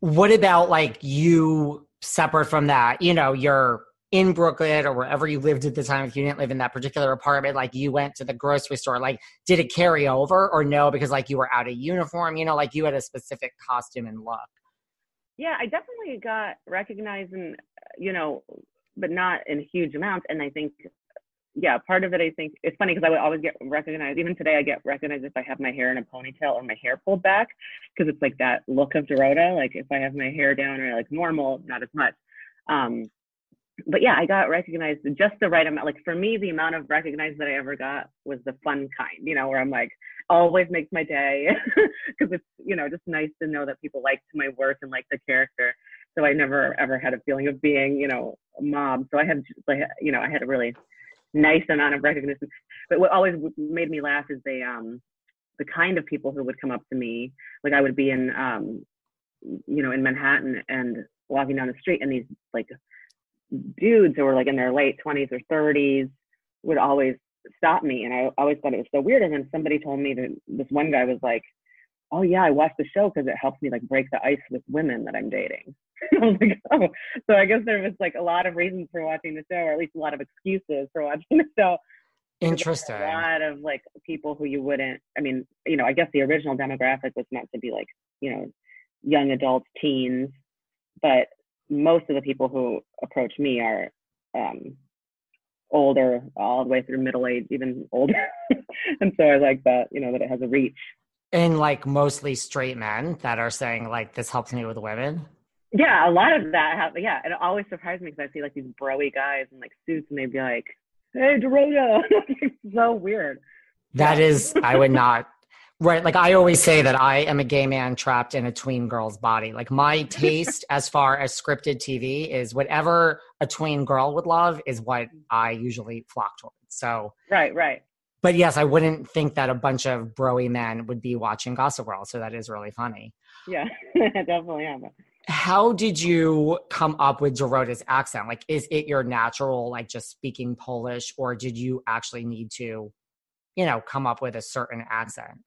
What about like you separate from that? You know, you're in Brooklyn or wherever you lived at the time, if you didn't live in that particular apartment, like you went to the grocery store, like did it carry over or no? Because like you were out of uniform, you know, like you had a specific costume and look. yeah, I definitely got recognized and you know, but not in huge amounts. And I think, yeah, part of it, I think it's funny because I would always get recognized. Even today, I get recognized if I have my hair in a ponytail or my hair pulled back because it's like that look of Dorota. Like if I have my hair down or like normal, not as much. Um, but yeah, I got recognized just the right amount. Like for me, the amount of recognized that I ever got was the fun kind, you know, where I'm like, always makes my day because it's, you know, just nice to know that people liked my work and like the character. So I never ever had a feeling of being, you know, a mob. So I had, like, you know, I had a really nice amount of recognition. But what always made me laugh is they, um, the kind of people who would come up to me. Like I would be in, um, you know, in Manhattan and walking down the street, and these like dudes who were like in their late 20s or 30s would always stop me. And I always thought it was so weird. And then somebody told me that this one guy was like, Oh, yeah, I watched the show because it helps me like break the ice with women that I'm dating. I was like, Oh, so I guess there was like a lot of reasons for watching the show, or at least a lot of excuses for watching the show. Interesting. A lot of like people who you wouldn't, I mean, you know, I guess the original demographic was meant to be like, you know, young adults, teens, but most of the people who approach me are um, older, all the way through middle age, even older. and so I like that, you know, that it has a reach. And like mostly straight men that are saying like this helps me with women. Yeah, a lot of that. Have, yeah, it always surprised me because I see like these broy guys in like suits, and they'd be like, "Hey, Dorota," it's so weird. That Yeah. is, I would not. Right. Like I always say that I am a gay man trapped in a tween girl's body. Like my taste as far as scripted TV is whatever a tween girl would love is what I usually flock towards. So, Right, right. but yes, I wouldn't think that a bunch of broy men would be watching Gossip Girl. So that is really funny. Yeah, definitely am. How did you come up with Dorota's accent? Like, is it your natural, like just speaking Polish, or did you actually need to, you know, come up with a certain accent?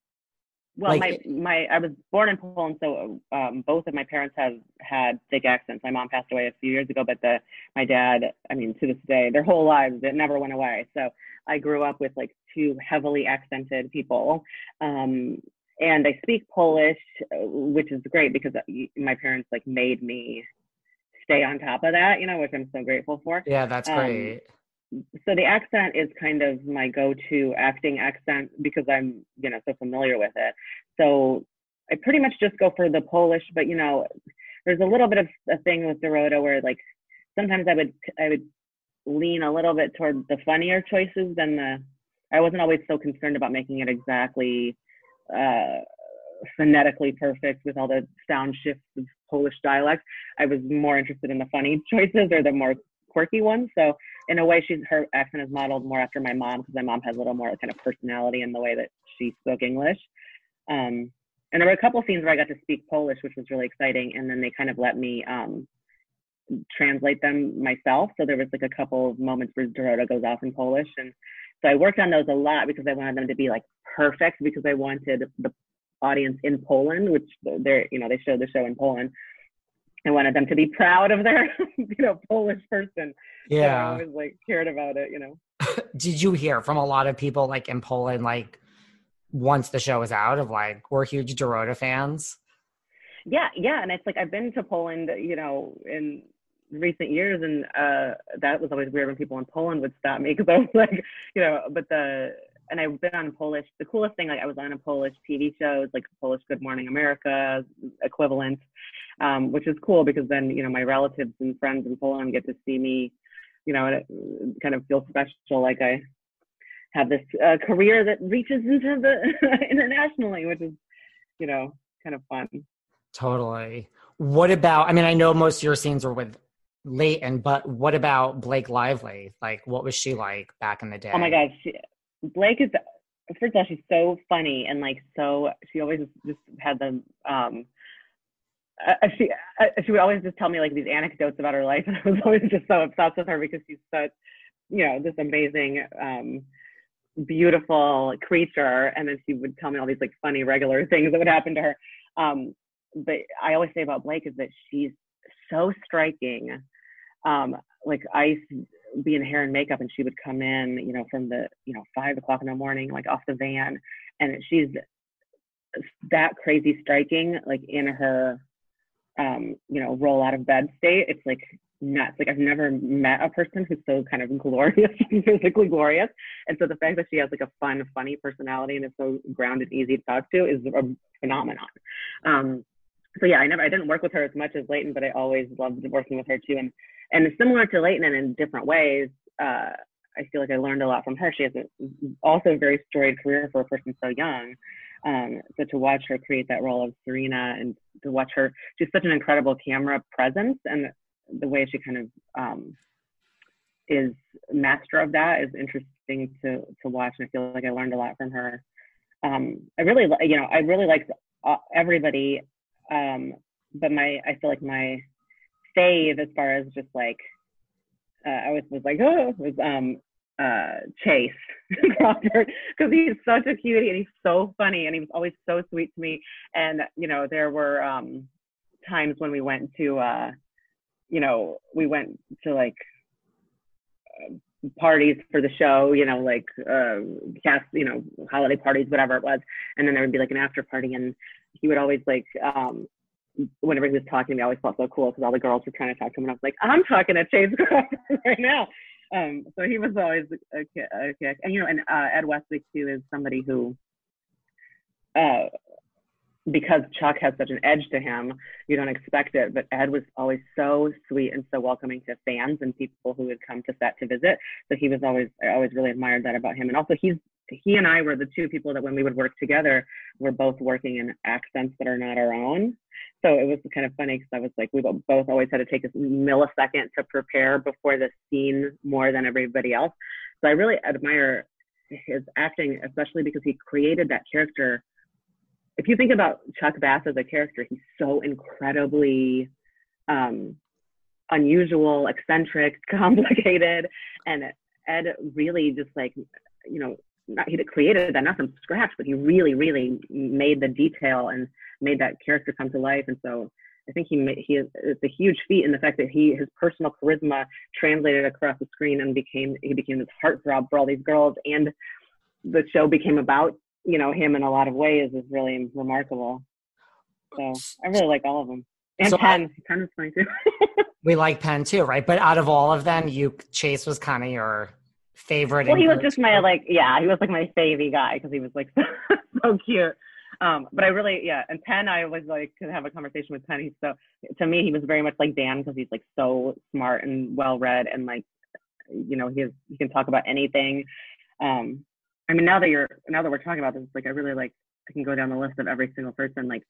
Well, Like my my I was born in Poland, so um, both of my parents have had thick accents. My mom passed away a few years ago, but the my dad, I mean, to this day, their whole lives it never went away. So I grew up with like two heavily accented people, um, and I speak Polish, which is great because uh, my parents like made me stay on top of that, you know, which I'm so grateful for Yeah, that's Um, great. So the accent is kind of my go-to acting accent because I'm, you know, so familiar with it. So I pretty much just go for the Polish, but you know, there's a little bit of a thing with Dorota where like sometimes I would I would lean a little bit toward the funnier choices than the. I wasn't always so concerned about making it exactly uh, phonetically perfect with all the sound shifts of Polish dialect. I was more interested in the funny choices or the more quirky ones. So in a way, she's her accent is modeled more after my mom because my mom has a little more kind of personality in the way that she spoke English. Um, and there were a couple scenes where I got to speak Polish, which was really exciting. And then they kind of let me um, translate them myself. So there was like a couple of moments where Dorota goes off in Polish, and so I worked on those a lot because I wanted them to be like perfect because I wanted the audience in Poland, which they're you know they show the show in Poland. I wanted them to be proud of their you know Polish person. So I Yeah. always like cared about it, you know. Did you hear from a lot of people like in Poland, like once the show was out, of like we're huge Dorota fans? Yeah, yeah, and it's like I've been to Poland, you know, in recent years, and uh, that was always weird when people in Poland would stop me because I was like, you know, but the and I've been on Polish. The coolest thing, like I was on a Polish TV show, it's like Polish Good Morning America equivalent, um, which is cool because then you know my relatives and friends in Poland get to see me, you know, and it kind of feels special, like I have this uh, career that reaches into the internationally, which is, you know, kind of fun. Totally. What about? I mean, I know most of your scenes were with Leighton, but what about Blake Lively? Like, what was she like back in the day? Oh my God, she, Blake is first of all she's so funny and like so she always just had the um she she would always just tell me like these anecdotes about her life and I was always just so obsessed with her because she's such you know this amazing um beautiful creature and then she would tell me all these like funny regular things that would happen to her. Um but I always say about Blake is that she's so striking um like I be in hair and makeup and she would come in you know from the you know five o'clock in the morning like off the van and she's that crazy striking like in her um you know roll out of bed state it's like nuts like i've never met a person who's so kind of glorious physically glorious and so the fact that she has like a fun funny personality and is so grounded easy to talk to is a phenomenon um so yeah i never i didn't work with her as much as leighton but i always loved working with her too and and similar to Leighton and in different ways, uh, I feel like I learned a lot from her. She has a, also a very storied career for a person so young. Um, so to watch her create that role of Serena and to watch her, she's such an incredible camera presence and the way she kind of um, is master of that is interesting to to watch. And I feel like I learned a lot from her. Um, I really, you know, I really like uh, everybody, um, but my I feel like my fave as far as just like uh, I was was like oh was um uh Chase Crawford because he's such a cutie and he's so funny and he was always so sweet to me and you know there were um times when we went to uh you know we went to like uh, parties for the show, you know, like uh, cast, you know, holiday parties, whatever it was. And then there would be like an after party, and he would always like um, whenever he was talking to me, I always felt so cool because all the girls were trying to talk to him, and I was like, I'm talking to Chase right now. Um, so he was always a, a kick, and you know, and uh, Ed Westwick too is somebody who, uh, because Chuck has such an edge to him, you don't expect it. But Ed was always so sweet and so welcoming to fans and people who would come to set to visit. So he was always, I always really admired that about him. And also, he's he and I were the two people that when we would work together, we're both working in accents that are not our own. So it was kind of funny because I was like, we both always had to take a millisecond to prepare before the scene more than everybody else. So I really admire his acting, especially because he created that character. If you think about Chuck Bass as a character, he's so incredibly um, unusual, eccentric, complicated, and Ed really just like you know not he created that not from scratch, but he really, really made the detail and made that character come to life. And so I think he made, he is it's a huge feat in the fact that he his personal charisma translated across the screen and became he became this heartthrob for all these girls and the show became about you know him in a lot of ways is really remarkable. So I really like all of them. And so Penn, Penn is funny too. we like Penn too, right? But out of all of them, you Chase was kind of your favorite. Well, he was just my like, yeah, he was like my favy guy because he was like so cute. Um, but I really, yeah, and Penn, I was like to have a conversation with Penn. He's so, to me, he was very much like Dan because he's like so smart and well read and like, you know, he has, he can talk about anything. Um, I mean, now that you're, now that we're talking about this, like, I really like, I can go down the list of every single person, like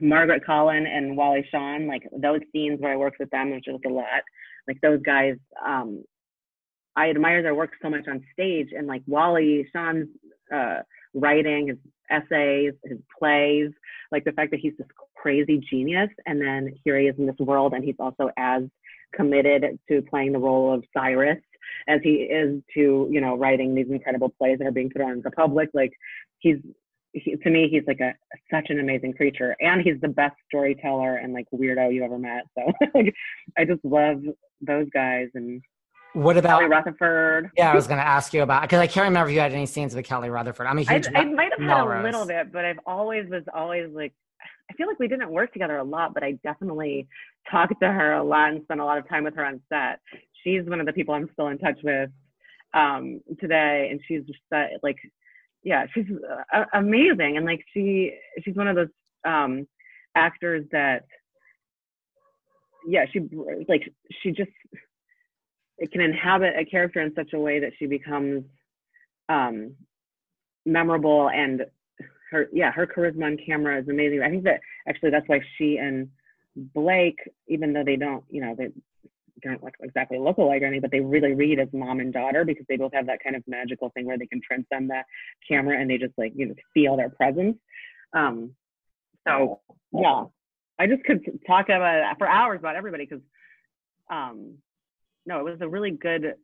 Margaret Colin and Wally Shawn, like those scenes where I worked with them, which was a lot. Like those guys, um, I admire their work so much on stage and like Wally Shawn's uh, writing, his essays, his plays, like the fact that he's this crazy genius and then here he is in this world and he's also as committed to playing the role of Cyrus as he is to, you know, writing these incredible plays that are being put on the public. Like he's he, to me, he's like a such an amazing creature, and he's the best storyteller and like weirdo you've ever met. So like, I just love those guys, and what about Kelly Rutherford? Yeah, I was going to ask you about because I can't remember if you had any scenes with Kelly Rutherford. I'm a huge. I, I might have had a little bit, but I've always was always like. I feel like we didn't work together a lot, but I definitely talked to her a lot and spent a lot of time with her on set. She's one of the people I'm still in touch with um, today, and she's just uh, like, yeah, she's uh, amazing, and like she she's one of those um, actors that, yeah, she like she just it can inhabit a character in such a way that she becomes um, memorable and her yeah her charisma on camera is amazing i think that actually that's why she and blake even though they don't you know they don't like exactly look alike or anything, but they really read as mom and daughter because they both have that kind of magical thing where they can transcend the camera and they just like you know feel their presence. Um, so yeah, I just could talk about for hours about everybody because um, no, it was a really good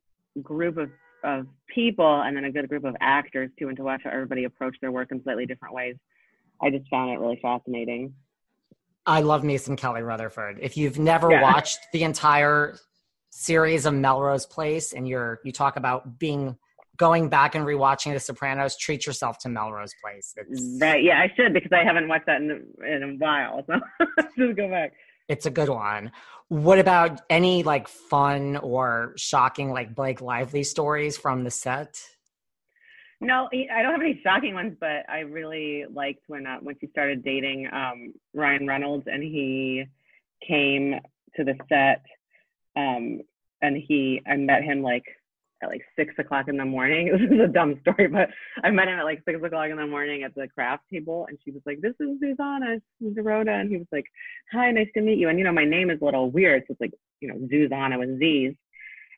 group of of people and then a good group of actors too, and to watch how everybody approach their work in slightly different ways. I just found it really fascinating. I love Mason Kelly Rutherford. If you've never Yeah. watched the entire series of Melrose Place and you're you talk about being going back and rewatching The Sopranos, treat yourself to Melrose Place. It's Right? Yeah, I should because I haven't watched that in in a while. So just go back. It's a good one. What about any like fun or shocking like Blake Lively stories from the set? No, I don't have any shocking ones, but I really liked when uh, when she started dating um, Ryan Reynolds and he came to the set, um, and he I met him like at like six o'clock in the morning. This is a dumb story, but I met him at like six o'clock in the morning at the craft table, and she was like, "This is Susanna Zerota," and he was like, "Hi, nice to meet you." And you know, my name is a little weird, so it's like you know, Susanna with Z's,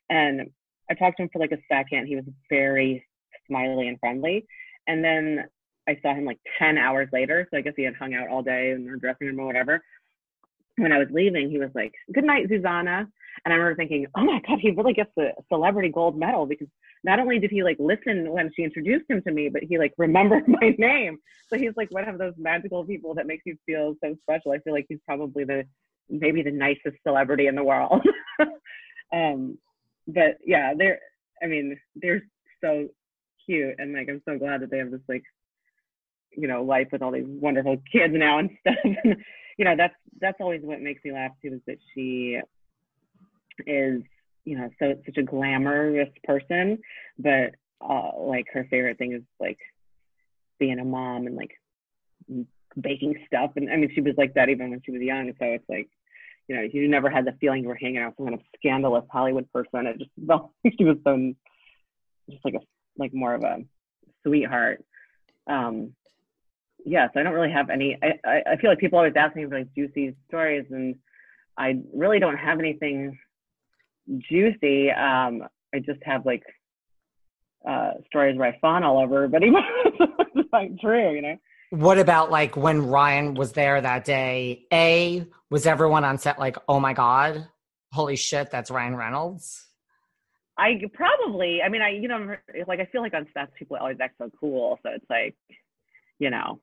and I talked to him for like a second. He was very smiley and friendly. And then I saw him like 10 hours later. So I guess he had hung out all day in their dressing room or whatever. When I was leaving, he was like, Good night, Susanna. And I remember thinking, Oh my God, he really gets the celebrity gold medal because not only did he like listen when she introduced him to me, but he like remembered my name. So he's like one of those magical people that makes you feel so special. I feel like he's probably the maybe the nicest celebrity in the world. um, but yeah, they're I mean, they're so cute and like I'm so glad that they have this like you know life with all these wonderful kids now and stuff. You know, that's that's always what makes me laugh too is that she is you know so such a glamorous person, but uh, like her favorite thing is like being a mom and like baking stuff. And I mean, she was like that even when she was young. So it's like you know, you never had the feeling you were hanging out with some kind of scandalous Hollywood person. It just felt like she was so just like a like more of a sweetheart. Um, yeah, so I don't really have any. I, I, feel like people always ask me for like juicy stories, and I really don't have anything juicy. Um, I just have like uh, stories where I fawn all over everybody, it's not true, you know. What about like when Ryan was there that day? A, was everyone on set like, oh my God, holy shit, that's Ryan Reynolds? I probably, I mean, I, you know, like I feel like on sets people always act so cool, so it's like, you know,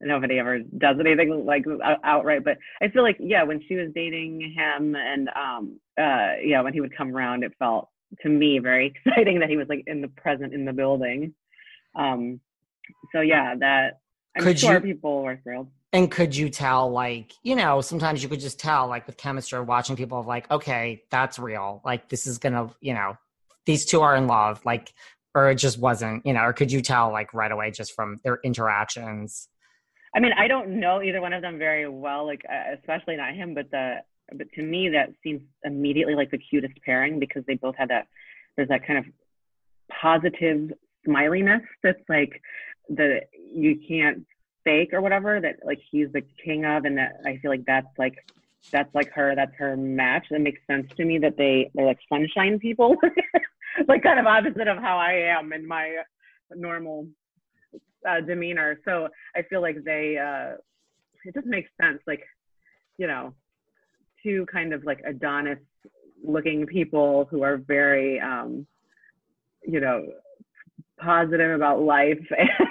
nobody ever does anything like outright. But I feel like, yeah, when she was dating him, and um, uh, yeah, when he would come around, it felt to me very exciting that he was like in the present in the building. Um, so yeah, that I'm Could sure you- people were thrilled. And could you tell, like, you know, sometimes you could just tell, like, with chemistry, watching people like, okay, that's real. Like, this is gonna, you know, these two are in love. Like, or it just wasn't, you know, or could you tell, like, right away just from their interactions? I mean, I don't know either one of them very well, like uh, especially not him, but the but to me that seems immediately like the cutest pairing because they both had that there's that kind of positive smiliness that's like the you can't fake or whatever that like he's the king of and that I feel like that's like that's like her that's her match. That makes sense to me that they they're like sunshine people like kind of opposite of how I am in my normal uh, demeanor. So I feel like they, uh, it just makes sense. Like, you know, two kind of like Adonis looking people who are very, um, you know, positive about life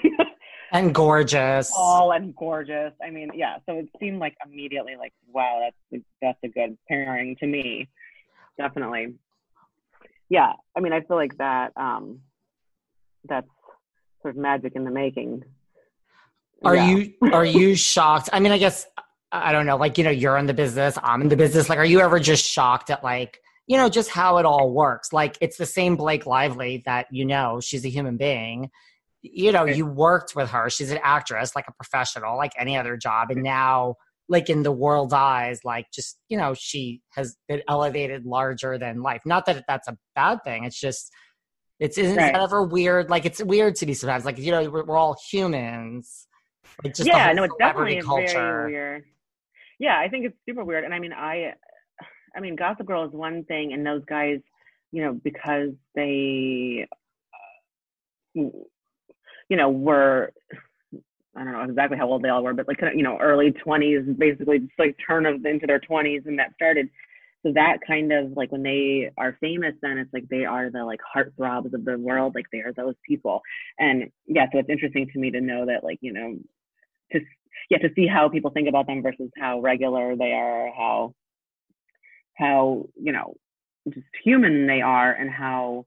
and gorgeous. tall and gorgeous. I mean, yeah. So it seemed like immediately like, wow, that's that's a good pairing to me. Definitely. Yeah. I mean, I feel like that. Um, that's sort of magic in the making. Are Yeah. you are you shocked? I mean, I guess I don't know. Like you know, you're in the business. I'm in the business. Like, are you ever just shocked at like you know just how it all works? Like, it's the same Blake Lively that you know. She's a human being. You know, you worked with her. She's an actress, like a professional, like any other job. And now, like in the world's eyes, like just you know, she has been elevated larger than life. Not that that's a bad thing. It's just. It's isn't Right. that ever weird? Like it's weird to me sometimes. Like you know, we're, we're all humans. Like just yeah, no, it's definitely culture. very weird. Yeah, I think it's super weird. And I mean, I, I mean, Gossip Girl is one thing, and those guys, you know, because they, you know, were I don't know exactly how old they all were, but like you know, early twenties, basically just like turn of into their twenties, and that started. So that kind of like when they are famous, then it's like they are the like heartthrobs of the world, like they are those people. And yeah, so it's interesting to me to know that like you know, to yeah to see how people think about them versus how regular they are, how how you know just human they are, and how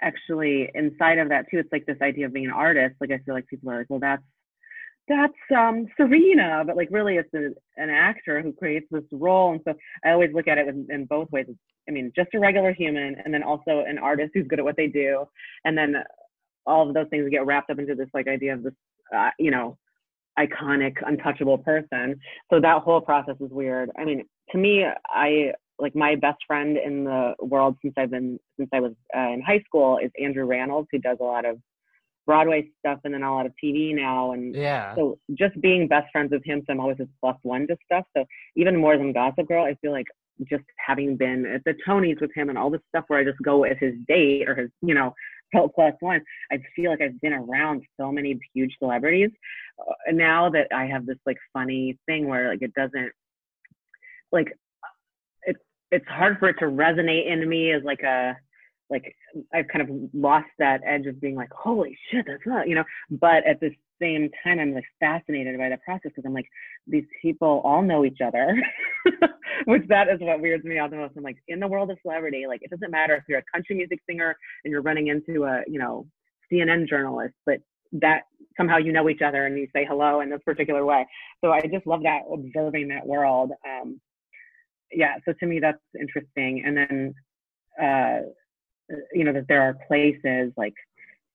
actually inside of that too it's like this idea of being an artist like i feel like people are like well that's that's um serena but like really it's a, an actor who creates this role and so i always look at it in, in both ways. I mean just a regular human and then also an artist who's good at what they do and then all of those things get wrapped up into this like idea of this uh, you know iconic untouchable person. So that whole process is weird. I mean to me i like my best friend in the world since I've been since I was uh, in high school is Andrew Rannells, who does a lot of Broadway stuff and then a lot of TV now. And yeah, so just being best friends with him, so I'm always his plus one to stuff. So even more than Gossip Girl, I feel like just having been at the Tonys with him and all this stuff where I just go as his date or his, you know, plus one, I feel like I've been around so many huge celebrities. Uh, now that I have this like funny thing where like it doesn't like it's hard for it to resonate in me as like a like I've kind of lost that edge of being like, holy shit, that's not, you know. But at the same time, I'm like fascinated by the process because I'm like, these people all know each other, which that is what weirds me out the most. I'm like, in the world of celebrity, like it doesn't matter if you're a country music singer and you're running into a, you know, CNN journalist, but that somehow you know each other and you say hello in this particular way. So I just love that observing that world. Um, yeah, so to me that's interesting. And then, uh, you know, that there are places like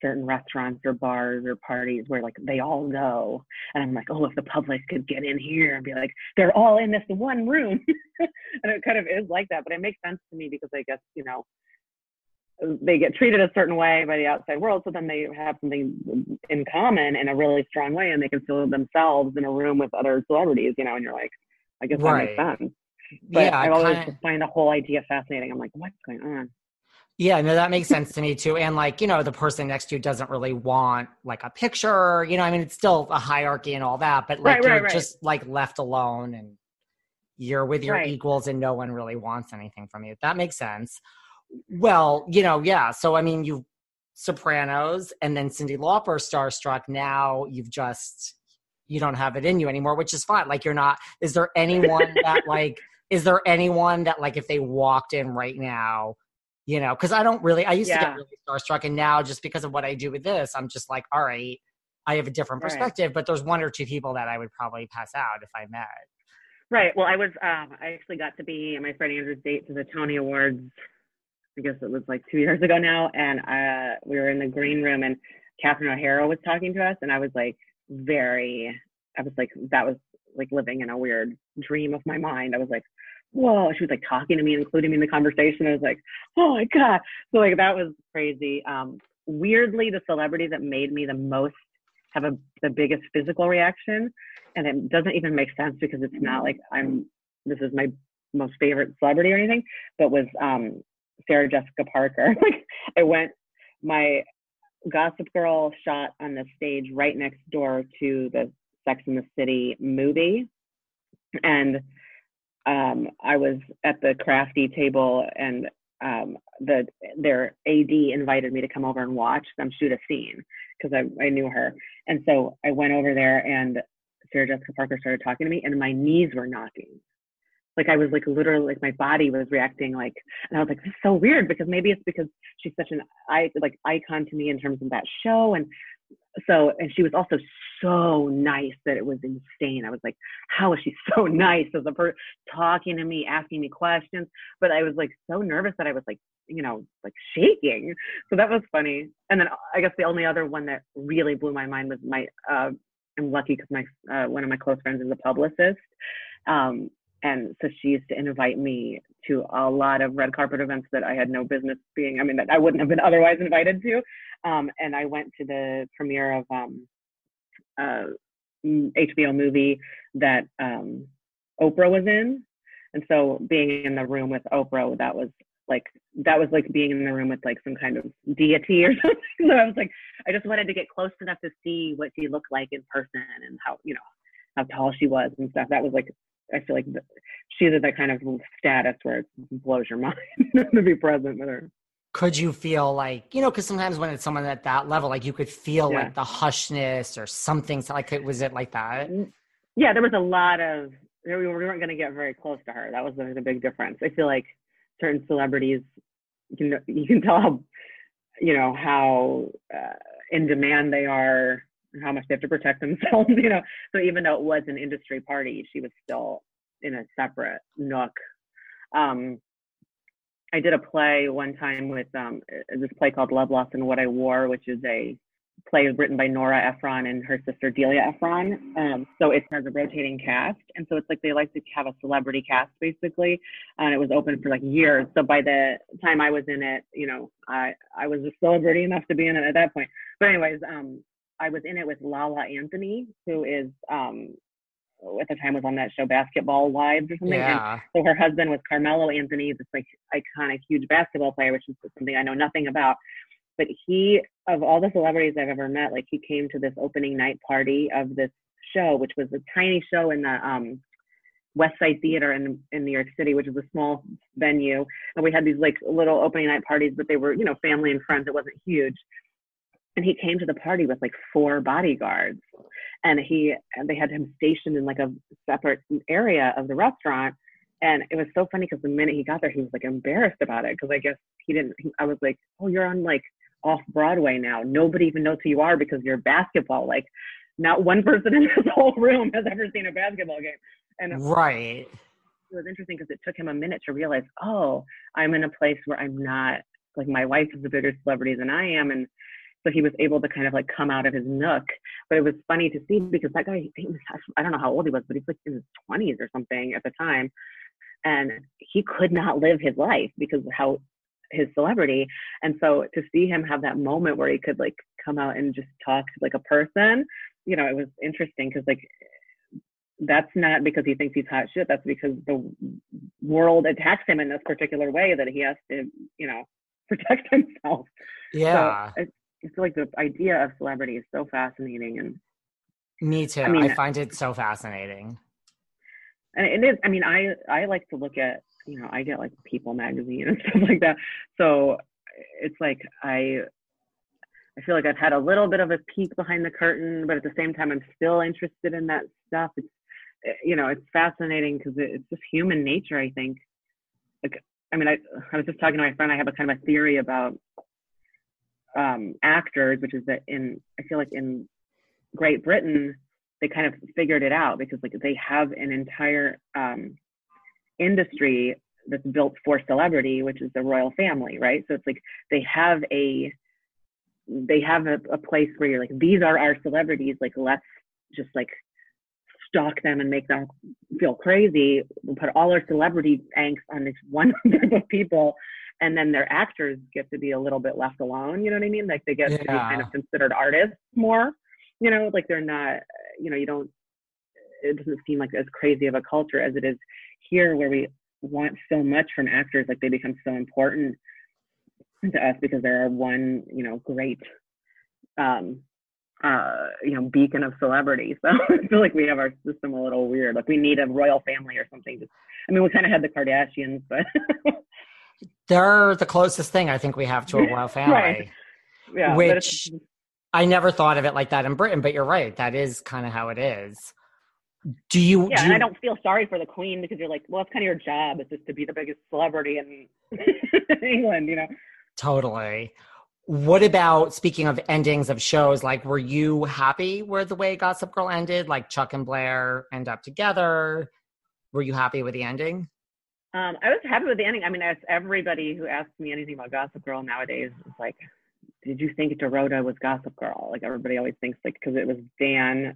certain restaurants or bars or parties where like they all go, and I'm like, oh, if the public could get in here and be like, they're all in this one room, and it kind of is like that. But it makes sense to me because I guess you know they get treated a certain way by the outside world, so then they have something in common in a really strong way, and they can feel themselves in a room with other celebrities, you know, and you're like, I guess right. that makes sense. But yeah, I always kinda... find the whole idea fascinating. I'm like, what's going on? Yeah, no, that makes sense to me too. And like, you know, the person next to you doesn't really want like a picture, you know, I mean, it's still a hierarchy and all that, but like right, you're right, just like left alone and you're with your equals and no one really wants anything from you. That makes sense. Well, you know, yeah. So, I mean, you Sopranos and then Cyndi Lauper starstruck. Now you've just, you don't have it in you anymore, which is fine. Like, you're not, is there anyone that like, is there anyone that like if they walked in right now you know because i don't really i used yeah. to get really starstruck and now just because of what i do with this i'm just like all right i have a different perspective right. but there's one or two people that i would probably pass out if i met right well i was um i actually got to be my friend andrew's date to the tony awards i guess it was like two years ago now and uh we were in the green room and catherine o'hara was talking to us and i was like very i was like that was like living in a weird dream of my mind. I was like, whoa, she was like talking to me, including me in the conversation. I was like, oh my God. So like that was crazy. Um, weirdly, the celebrity that made me the most have a the biggest physical reaction, and it doesn't even make sense because it's not like I'm this is my most favorite celebrity or anything, but was um Sarah Jessica Parker. like I went my Gossip Girl shot on the stage right next door to the Sex in the City movie. And um, I was at the crafty table and um, the their AD invited me to come over and watch them shoot a scene because I, I knew her. And so I went over there and Sarah Jessica Parker started talking to me and my knees were knocking. Like I was like literally like my body was reacting like and I was like, this is so weird because maybe it's because she's such an I like icon to me in terms of that show and so and she was also so nice that it was insane. I was like, how is she so nice as a person talking to me, asking me questions? But I was like so nervous that I was like, you know, like shaking. So that was funny. And then I guess the only other one that really blew my mind was my uh I'm lucky because my uh, one of my close friends is a publicist. Um, and so she used to invite me to a lot of red carpet events that I had no business being, I mean, that I wouldn't have been otherwise invited to. Um, and I went to the premiere of um, uh, HBO movie that um, Oprah was in. And so being in the room with Oprah, that was like that was like being in the room with like some kind of deity or something. So I was like, I just wanted to get close enough to see what she looked like in person and how you know how tall she was and stuff. That was like I feel like she's at that kind of status where it blows your mind to be present with her. Could you feel like you know? Because sometimes when it's someone at that level, like you could feel Yeah. like the hushness or something. So like, was it like that? Yeah, there was a lot of we weren't going to get very close to her. That was the, the big difference. I feel like certain celebrities, you can you can tell how you know how uh, in demand they are, how much they have to protect themselves. You know, so even though it was an industry party, she was still in a separate nook. Um, I did a play one time with um, this play called Love Loss, and What I Wore, which is a play written by Nora Ephron and her sister Delia Ephron. Um, so it has a rotating cast, and so it's like they like to have a celebrity cast basically, and it was open for like years. So by the time I was in it, you know, I I was a celebrity enough to be in it at that point. But anyways, um, I was in it with Lala Anthony, who is um, at the time was on that show Basketball Wives or something. And so her husband was Carmelo Anthony, this like iconic, huge basketball player, which is something I know nothing about. But he, of all the celebrities I've ever met, like he came to this opening night party of this show, which was a tiny show in the um, West Side Theater in in New York City, which is a small venue. And we had these like little opening night parties, but they were you know family and friends. It wasn't huge. And he came to the party with like four bodyguards, and he and they had him stationed in like a separate area of the restaurant. And it was so funny because the minute he got there, he was like embarrassed about it because I guess he didn't. He, I was like, "Oh, you're on like off Broadway now. Nobody even knows who you are because you're basketball. Like, not one person in this whole room has ever seen a basketball game." And Right. it was interesting because it took him a minute to realize, oh, I'm in a place where I'm not like my wife is a bigger celebrity than I am, and so he was able to kind of like come out of his nook. But it was funny to see because that guy, he was, I don't know how old he was, but he's like in his 20s or something at the time, and he could not live his life because of how his celebrity. And so to see him have that moment where he could like come out and just talk to like a person, you know, it was interesting because like that's not because he thinks he's hot shit. That's because the world attacks him in this particular way that he has to, you know, protect himself. Yeah. So I, feel like the idea of celebrity is so fascinating, and Me too. I, mean, I find it so fascinating. and it is. I mean, I I like to look at, you know, I get like People magazine and stuff like that. So it's like I. I feel like I've had a little bit of a peek behind the curtain, but at the same time, I'm still interested in that stuff. It's, eh, you know, it's fascinating because it, it's just human nature. I think. Like, I mean, I I was just talking to my friend. I have a kind of a theory about um, actors, which is that in I feel like in Great Britain they kind of figured it out because like they have an entire um, industry that's built for celebrity, which is the royal family, right? So it's like they have a they have a, a place where you're like these are our celebrities, like let's just like stalk them and make them feel crazy. We'll put all our celebrity angst on this one group of people and then their actors get to be a little bit left alone. You know what I mean? Like they get to be kind of considered artists more. You know, like they're not. You know, you don't. It doesn't seem like as crazy of a culture as it is here, where we want so much from actors. Like they become so important to us because they're one, you know, great, um, uh, you know, beacon of celebrity. So I feel like we have our system a little weird. Like we need a royal family or something. Just, I mean, we kind of had the Kardashians, but They're the closest thing I think we have to a royal family. Right. yeah. Which- I never thought of it like that in Britain, but you're right. That is kind of how it is. Do you? yeah, do and you I don't feel sorry for the queen because you're like, well, it's kind of your job. It's just to be the biggest celebrity in England, you know. Totally. What about speaking of endings of shows? Like, were you happy with the way Gossip Girl ended? Like Chuck and Blair end up together. Were you happy with the ending? Um, I was happy with the ending. I mean, as everybody who asks me anything about Gossip Girl nowadays is like, did you think Dorota was Gossip Girl? Like everybody always thinks like because it was Dan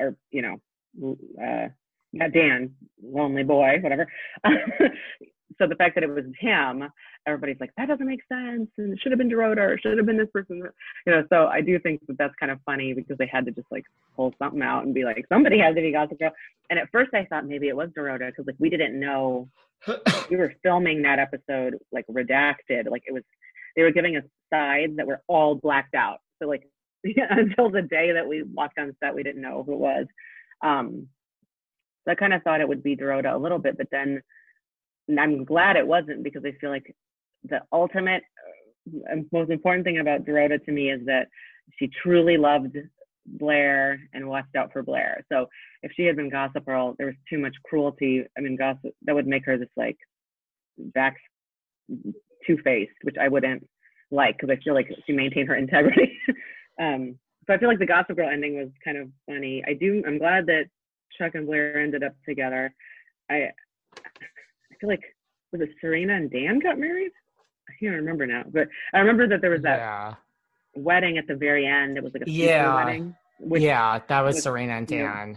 uh, or you know, uh, not Dan, lonely boy, whatever. so the fact that it was him, everybody's like, that doesn't make sense, and it should have been Dorota, or it should have been this person, you know. So I do think that that's kind of funny because they had to just like pull something out and be like, somebody has to be Gossip Girl. And at first I thought maybe it was Dorota because like we didn't know we were filming that episode like redacted, like it was they were giving us sides that were all blacked out. So like until the day that we walked on set, we didn't know who it was. Um, so I kind of thought it would be Dorota a little bit, but then I'm glad it wasn't because I feel like the ultimate uh, most important thing about Dorota to me is that she truly loved Blair and watched out for Blair. So if she had been Gossip Girl, there was too much cruelty. I mean, Gossip that would make her this like back two faced, which I wouldn't like because I feel like she maintained her integrity. um, so I feel like the Gossip Girl ending was kind of funny. I do. I'm glad that Chuck and Blair ended up together. I I feel like was it Serena and Dan got married? I can't remember now, but I remember that there was that yeah. wedding at the very end. It was like a yeah wedding. Which, yeah, that was, was Serena and Dan. Yeah.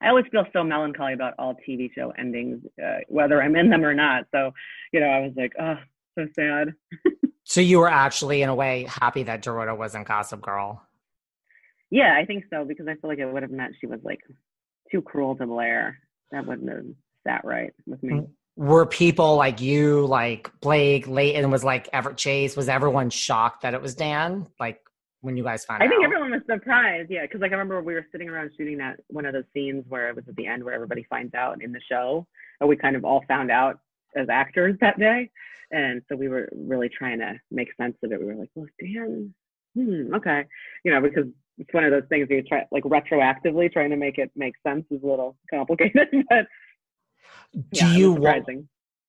I always feel so melancholy about all TV show endings, uh, whether I'm in them or not. So, you know, I was like, oh, so sad. so you were actually, in a way, happy that Dorota wasn't Gossip Girl. Yeah, I think so because I feel like it would have meant she was like too cruel to Blair. That wouldn't have sat right with me. Were people like you, like Blake, Leighton, was like Everett Chace? Was everyone shocked that it was Dan? Like when you guys found I out? I think everyone was surprised. Yeah, because like I remember we were sitting around shooting that one of those scenes where it was at the end where everybody finds out in the show, and we kind of all found out as actors that day, and so we were really trying to make sense of it. We were like, well, Dan, hmm, okay, you know, because it's one of those things you try like retroactively trying to make it make sense is a little complicated, but do yeah, you wa-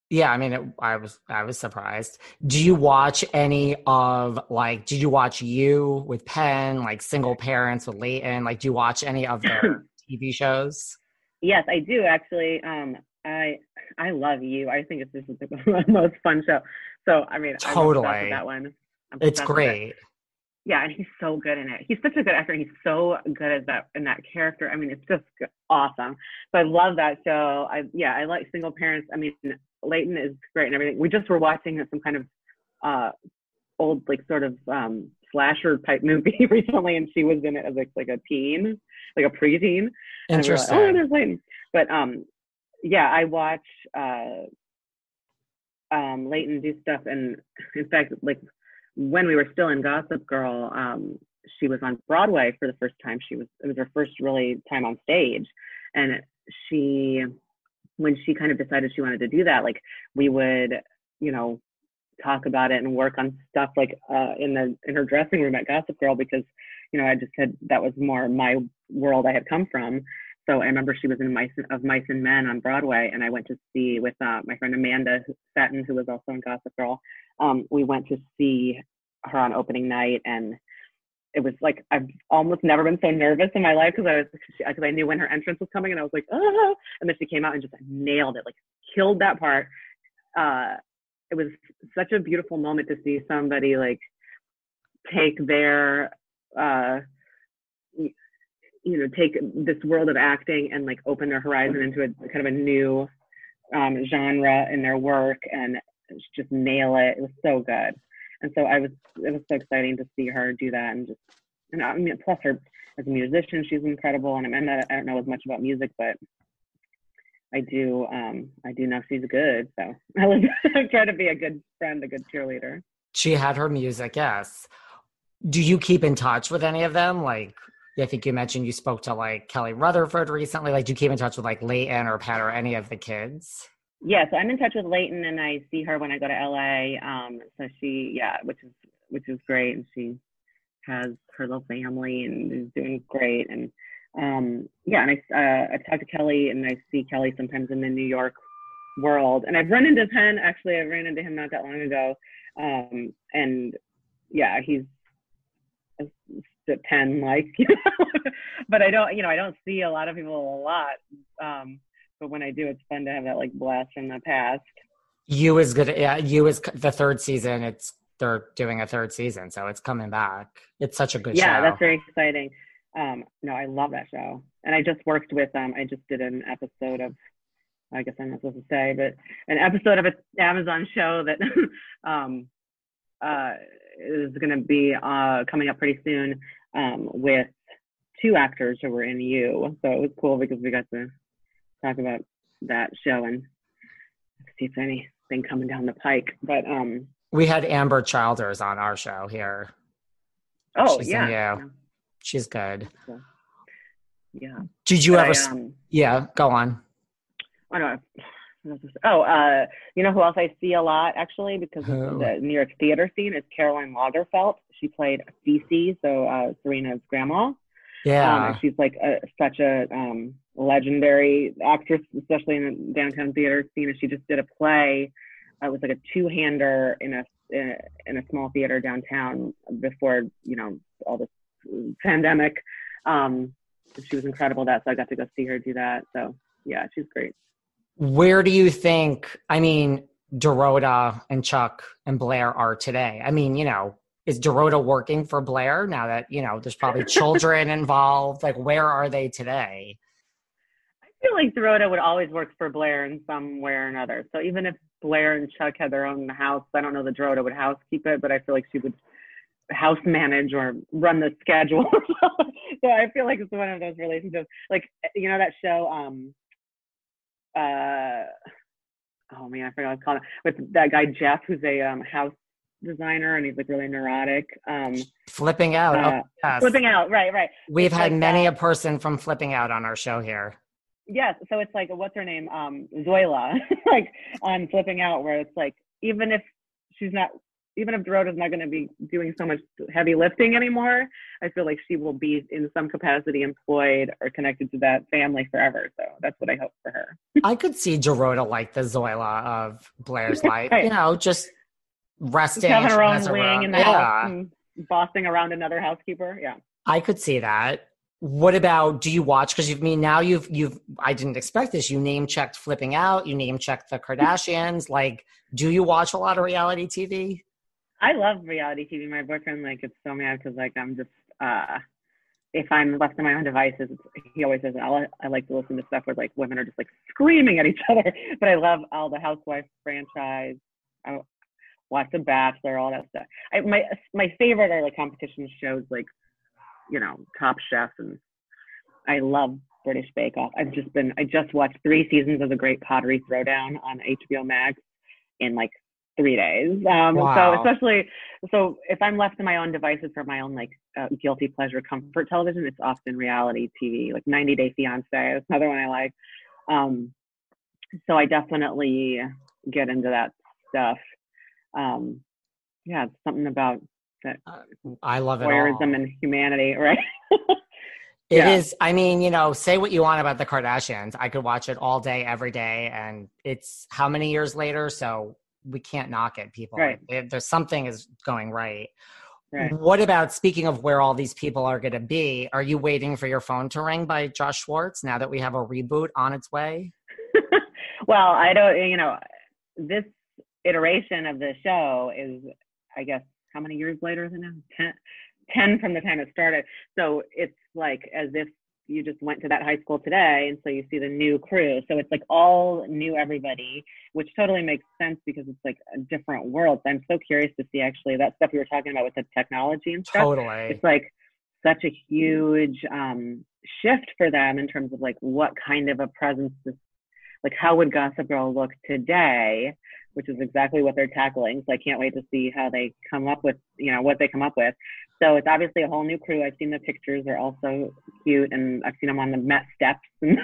yeah, I mean, it, I was I was surprised. Do you watch any of like? Did you watch You with Penn, like Single Parents with Leighton? Like, do you watch any of their TV shows? Yes, I do actually. Um, I I love You. I think it's just the most fun show. So I mean, totally that one. it's great. Yeah, and he's so good in it. He's such a good actor. He's so good at that in that character. I mean, it's just awesome. So I love that show. I yeah, I like Single Parents. I mean, Leighton is great and everything. We just were watching some kind of uh, old, like sort of um, slasher type movie recently, and she was in it as like like a teen, like a preteen. Interesting. Like, oh, there's Leighton. But um, yeah, I watch uh, um, Leighton do stuff, and in fact, like when we were still in Gossip Girl, um, she was on Broadway for the first time. She was it was her first really time on stage, and she when she kind of decided she wanted to do that, like we would, you know, talk about it and work on stuff like uh, in the in her dressing room at Gossip Girl because, you know, I just said that was more my world I had come from. So I remember she was in Mice of Mice and Men on Broadway, and I went to see with uh, my friend Amanda Setton, who was also in Gossip Girl. Um, we went to see her on opening night, and it was like I've almost never been so nervous in my life because I was because I knew when her entrance was coming and I was like ah and then she came out and just nailed it like killed that part uh it was such a beautiful moment to see somebody like take their uh you know take this world of acting and like open their horizon into a kind of a new um genre in their work and just nail it it was so good and so I was it was so exciting to see her do that and just and I mean plus her as a musician she's incredible and I'm not I don't know as much about music but I do um I do know she's good so I was I try to be a good friend a good cheerleader. She had her music, yes. Do you keep in touch with any of them? Like I think you mentioned you spoke to like Kelly Rutherford recently. Like, do you keep in touch with like Leighton or Pat or any of the kids? yeah, so I'm in touch with Leighton, and I see her when I go to LA. Um, so she, yeah, which is which is great, and she has her little family and is doing great. And um, yeah, and I uh, I talk to Kelly, and I see Kelly sometimes in the New York world, and I've run into Penn. Actually, I ran into him not that long ago, um, and yeah, he's a Penn like, you know? but I don't, you know, I don't see a lot of people a lot. Um, but when I do, it's fun to have that like blast from the past. You is good. Yeah, you is the third season. It's they're doing a third season, so it's coming back. It's such a good show yeah, that's very exciting. Um, no, I love that show, and I just worked with um, I just did an episode of I guess I'm not supposed to say, but an episode of an Amazon show that um, uh, is going to be uh, coming up pretty soon um, with two actors who were in You. So it was cool because we got to talk about that show and see if anything coming down the pike. But um, we had Amber Childers on our show here. Oh She's yeah, yeah. She's good. yeah. Did you But ever? I, um, yeah, go on. I don't know. What else to say? Oh, uh, you know who else I see a lot actually because of the New York theater scene is Caroline Lagerfeld. She played Cece, so uh, Serena's grandma. Um, Yeah. and she's like a, such a um, legendary actress, especially in the downtown theater scene. And she just did a play. Uh, it was like a two-hander in a in a, in a small theater downtown before you know all this pandemic. Um, she was incredible that, so I got to go see her do that. So yeah, she's great. Where do you think? I mean, Dorota and Chuck and Blair are today. I mean, you know, is Dorota working for Blair now that you know there's probably children involved? Like, where are they today? I feel like Dorota would always work for Blair in some way or another. So even if Blair and Chuck had their own house, I don't know that Dorota would housekeep it, but I feel like she would house manage or run the schedule. so I feel like it's one of those relationships. Like you know that show, um, uh, oh man, I forgot what it's called. With that guy Jeff, who's a um, house designer, and he's like really neurotic. Um, Flipping out. Uh, oh, yes. flipping out, right, right. We've it's had like many that. a person from flipping out on our show here. Yes, so it's like what's her name, um, Zoila, like on flipping out, where it's like even if she's not, even if Dorota's not going to be doing so much heavy lifting anymore, I feel like she will be in some capacity employed or connected to that family forever. So that's what I hope for her. I could see Dorota like the Zoila of Blair's life. Right. You know, just resting. Just having her own her wing own- in the yeah. house and bossing around another housekeeper. Yeah. I could see that. What about do you watch? Because you've mean now you've you've I didn't expect this. You name checked flipping out. You name checked the Kardashians. like, do you watch a lot of reality TV? I love reality TV. My boyfriend like gets so mad because like I'm just uh if I'm left to my own devices, he always says I, I like to listen to stuff where like women are just like screaming at each other. But I love all the Housewife franchise. I watch The Bachelor, all that stuff. I, my my favorite are like competition shows like you know Top Chef and I love British Bake Off. I've just been I just watched three seasons of The Great Pottery Throwdown on HBO Max in like three days. Um, Wow. So especially so if I'm left to my own devices for my own like uh, guilty pleasure comfort television, it's often reality TV, like 90 Day Fiance. That's another one I like. Um, so I definitely get into that stuff. Um, yeah, it's something about I love it. voyeurism and humanity, right? It Yeah. is. I mean, you know, say what you want about the Kardashians. I could watch it all day, every day, and it's how many years later, so we can't knock it. People, Right. There's something is going right. right. What about speaking of where all these people are going to be? Are you waiting for your phone to ring by Josh Schwartz now that we have a reboot on its way? well, I don't, you know, this iteration of the show is, I guess, how many years later is it now? 10, 10 from the time it started. So it's like as if you just went to that high school today and so you see the new crew. So it's like all new everybody, which totally makes sense because it's like a different world. I'm so curious to see actually that stuff we were talking about with the technology and stuff Totally. it's like such a huge um, shift for them in terms of like what kind of a presence this like how would gossip girl look today which is exactly what they're tackling. So i can't wait to see how they come up with you know what they come up with. So it's obviously a whole new crew. I've seen the pictures. They're also cute and i've seen them on the met steps and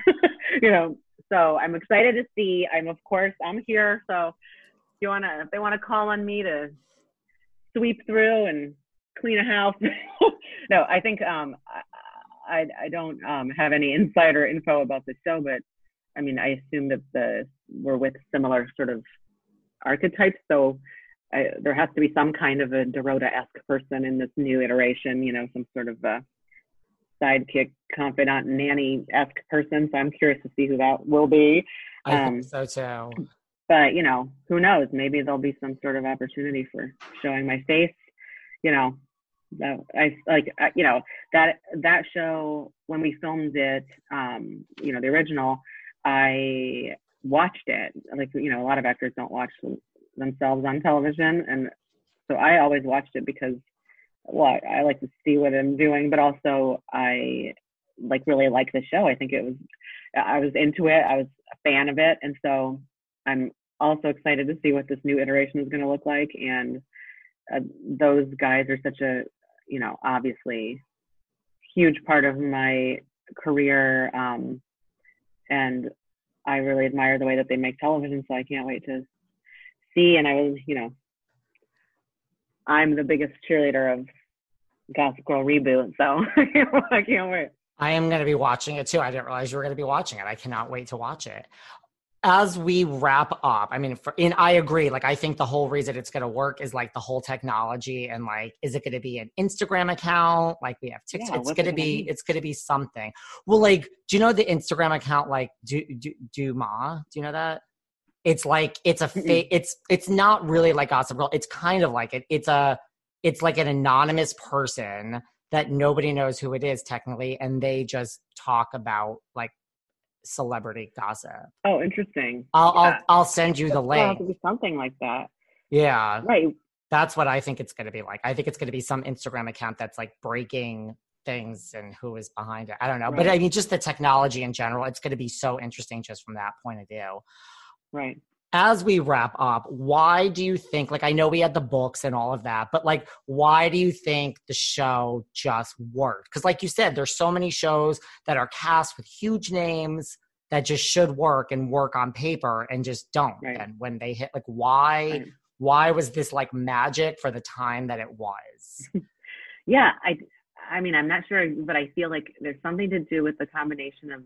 you know so i'm excited to see. I'm of course i'm here. So if you want to if they want to call on me to sweep through and clean a house. no, I think um, I, I, I don't um, have any insider info about the show, but I mean, I assume that the we're with similar sort of archetypes, so I, there has to be some kind of a Dorota-esque person in this new iteration. You know, some sort of a sidekick, confidant, nanny-esque person. So I'm curious to see who that will be. I um, think so too. But you know, who knows? Maybe there'll be some sort of opportunity for showing my face. You know, that I like. uh, You know that that show when we filmed it. Um, you know, the original. I watched it. Like you know, a lot of actors don't watch themselves on television, and so I always watched it because well, I, like to see what I'm doing, but also I like really like the show. I think it was I was into it. I was a fan of it, and so I'm also excited to see what this new iteration is going to look like. And uh, those guys are such a you know obviously huge part of my career, um, and I really admire the way that they make television. So I can't wait to see. And I was you know I'm the biggest cheerleader of Gossip Girl reboot, so I can't wait. I am going to be watching it too. I didn't realize you were going to be watching it. I cannot wait to watch it. As we wrap up, I mean, for, and I agree. Like, I think the whole reason it's going to work is like the whole technology and like, is it going to be an Instagram account? Like we have TikTok. Yeah, it's going to be, it's going to be something. Well, like, do you know the Instagram account? Like, do do do ma? Do you know that? It's like it's a fake. It's it's not really like Gossip Girl. It's kind of like it. It's a it's like an anonymous person that nobody knows who it is technically, and they just talk about like celebrity gossip. Oh, interesting. I'll yeah. I'll, I'll send you the link. Something like that. Yeah. Right. That's what I think it's going to be like. I think it's going to be some Instagram account that's like breaking things and who is behind it. I don't know. Right. But I mean, just the technology in general, it's going to be so interesting just from that point of view. Right. As we wrap up, why do you think, like, I know we had the books and all of that, but like, why do you think the show just worked? Because, like you said, there's so many shows that are cast with huge names that just should work and work on paper and just don't. Right. And when they hit, like, why? Right. Why was this like magic for the time that it was? yeah, I I mean, I'm not sure, but I feel like there's something to do with the combination of